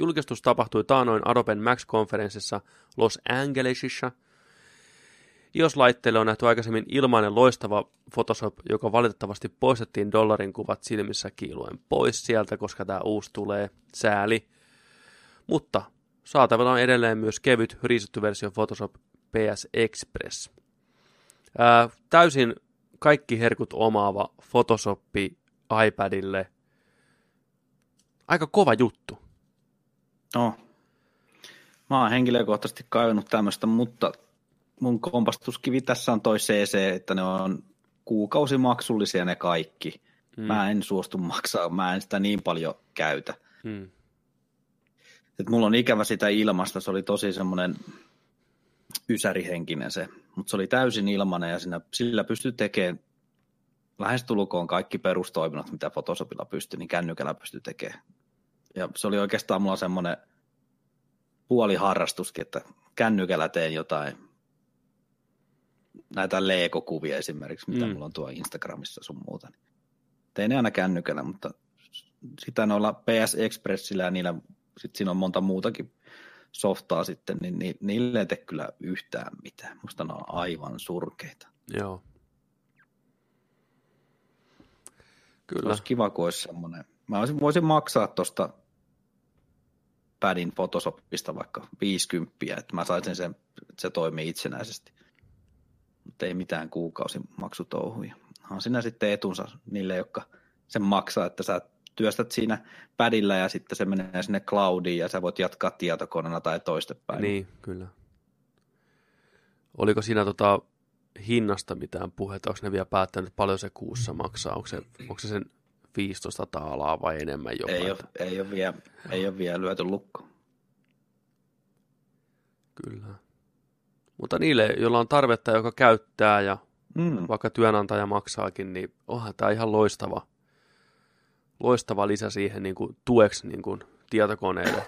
julkistus tapahtui taanoin Adoben Max-konferenssissa Los Angelesissa. Jos laitteelle on nähty aikaisemmin ilmainen loistava Photoshop, joka valitettavasti poistettiin dollarin kuvat silmissä kiiluen pois sieltä, koska tämä uusi tulee sääli. Mutta saatavilla on edelleen myös kevyt riisuttu versio Photoshop PS Express. Ää, täysin kaikki herkut omaava Photoshoppi iPadille. Aika kova juttu. No. Mä oon henkilökohtaisesti kaivannut tämmöistä, mutta mun kompastuskivi tässä on toi CC, että ne on kuukausimaksullisia ne kaikki. Hmm. Mä en suostu maksaa, mä en sitä niin paljon käytä. Hmm. Et mulla on ikävä sitä ilmasta, se oli tosi semmoinen ysärihenkinen se, mutta se oli täysin ilmanen ja siinä, sillä pystyi tekemään lähestulkoon kaikki perustoiminnot, mitä Photoshopilla pystyi, niin kännykällä pystyi tekemään. Ja se oli oikeastaan mulla semmoinen puoliharrastuskin, että kännykällä teen jotain näitä Lego-kuvia esimerkiksi, mitä mm. mulla on tuo Instagramissa sun muuta. Tein ne aina kännykällä, mutta sitä noilla PS Expressillä ja niillä, sit siinä on monta muutakin softaa sitten, niin ni, niille ei tee kyllä yhtään mitään. Musta ne on aivan surkeita. Joo. Kyllä. Olisi kiva, kun olisi semmoinen. Mä olisin, voisin maksaa tuosta padin Photoshopista vaikka 50, että mä saisin sen, että se toimii itsenäisesti. Mutta ei mitään kuukausimaksutouhuja. On siinä sitten etunsa niille, jotka sen maksaa, että sä työstät siinä padilla ja sitten se menee sinne cloudiin ja sä voit jatkaa tietokoneella tai toistepäin. Niin, kyllä. Oliko siinä tota hinnasta mitään puhetta? Onko ne vielä päättänyt, paljon se kuussa maksaa? Onko se, onko se sen 15 taalaa vai enemmän jopa? Ei ole, ei ole, vielä, ei ole vielä lyöty lukko. Kyllä. Mutta niille, joilla on tarvetta, joka käyttää ja mm. vaikka työnantaja maksaakin, niin onhan tämä ihan loistava, loistava lisä siihen niin kuin tueksi niin kuin tietokoneelle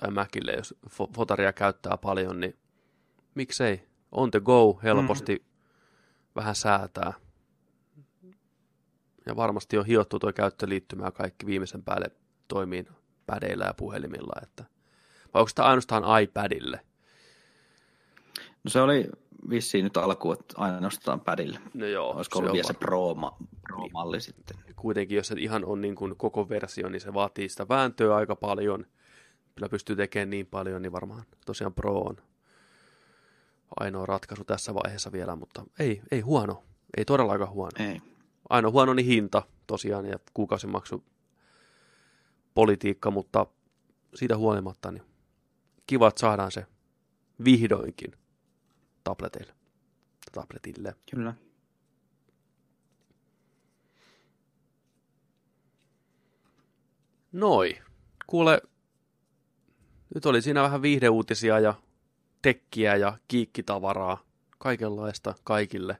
tai Macille, jos fotaria käyttää paljon, niin miksei? On the go, helposti mm. Vähän säätää. Ja varmasti on hiottu tuo käyttöliittymä kaikki viimeisen päälle toimii pädeillä ja puhelimilla. Että, vai onko tämä ainoastaan iPadille? No se oli vissiin nyt alku, että aina nostetaan padille. No joo. Olisiko ollut vielä se Pro, Pro-malli niin. sitten. Kuitenkin, jos se ihan on niin kuin koko versio, niin se vaatii sitä vääntöä aika paljon. Kyllä pystyy tekemään niin paljon, niin varmaan tosiaan Pro on ainoa ratkaisu tässä vaiheessa vielä, mutta ei, ei huono. Ei todellakaan huono. Ei. Ainoa huono niin hinta tosiaan ja kuukausimaksu politiikka, mutta siitä huolimatta niin kiva, että saadaan se vihdoinkin tableteille. Tabletille. Kyllä. Noi. Kuule, nyt oli siinä vähän viihdeuutisia ja tekkiä ja kiikkitavaraa. Kaikenlaista kaikille.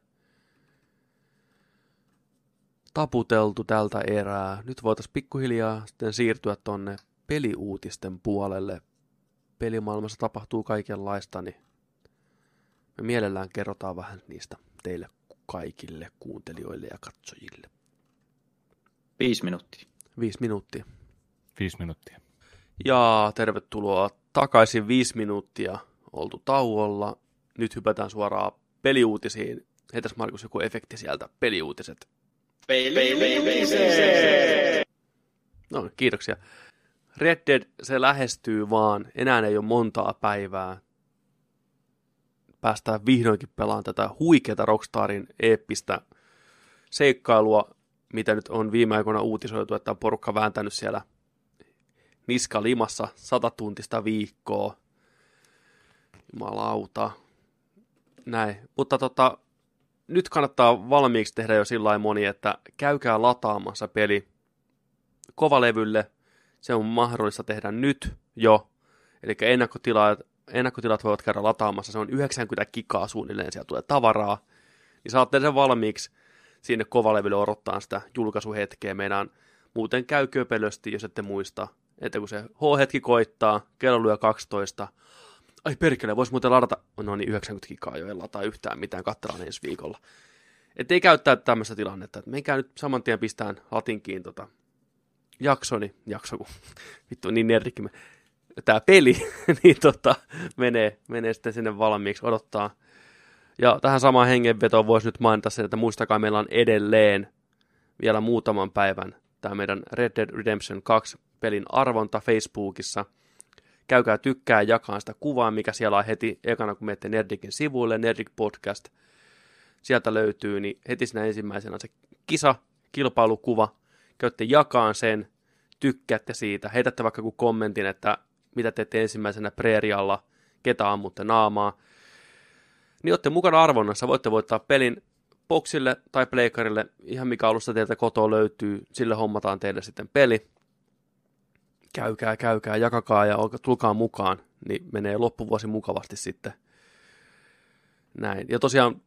Taputeltu tältä erää. Nyt voitaisiin pikkuhiljaa sitten siirtyä tonne peliuutisten puolelle. Pelimaailmassa tapahtuu kaikenlaista, niin me mielellään kerrotaan vähän niistä teille kaikille kuuntelijoille ja katsojille. Viisi minuuttia. Viisi minuuttia. Viisi minuuttia. Ja tervetuloa takaisin viisi minuuttia oltu tauolla. Nyt hypätään suoraan peliuutisiin. Heitäs Markus joku efekti sieltä. Peliuutiset. Peliuutiset! No, kiitoksia. Red Dead, se lähestyy vaan. Enää ei ole montaa päivää päästään vihdoinkin pelaamaan tätä huikeata Rockstarin eeppistä seikkailua, mitä nyt on viime aikoina uutisoitu, että on porukka vääntänyt siellä niska limassa sata tuntista viikkoa. Jumalauta. Näin. Mutta tota, nyt kannattaa valmiiksi tehdä jo sillä moni, että käykää lataamassa peli kovalevylle. Se on mahdollista tehdä nyt jo. Eli ennakkotilat, ennakkotilat voivat käydä lataamassa. Se on 90 gigaa suunnilleen, sieltä tulee tavaraa. Niin saatte sen valmiiksi sinne kovalevylle odottaa sitä julkaisuhetkeä. Meidän muuten käy köpelösti, jos ette muista, että kun se H-hetki koittaa, kello lyö 12, ai perkele, voisi muuten ladata, no niin 90 gigaa jo, ei lataa yhtään mitään, katsellaan ensi viikolla. Että ei käyttää tämmöistä tilannetta, että menkää nyt saman tien pistään latinkiin tota jaksoni, jakso kun vittu niin nerdikin, tämä peli, niin tota, menee, menee sitten sinne valmiiksi, odottaa. Ja tähän samaan hengenvetoon voisi nyt mainita sen, että muistakaa, meillä on edelleen vielä muutaman päivän tämä meidän Red Dead Redemption 2 pelin arvonta Facebookissa. Käykää tykkää jakaa sitä kuvaa, mikä siellä on heti ekana, kun menette Nerdikin sivuille, Nerdik Podcast. Sieltä löytyy, niin heti siinä ensimmäisenä on se kisa, kilpailukuva. Käytte jakaan sen, tykkäätte siitä, heitätte vaikka joku kommentin, että mitä teette ensimmäisenä preerialla, ketä ammutte naamaa. Niin olette mukana arvonnassa, voitte voittaa pelin boxille tai pleikarille, ihan mikä alusta teiltä kotoa löytyy, sille hommataan teille sitten peli. Käykää, käykää, jakakaa ja tulkaa mukaan, niin menee loppuvuosi mukavasti sitten. Näin. Ja tosiaan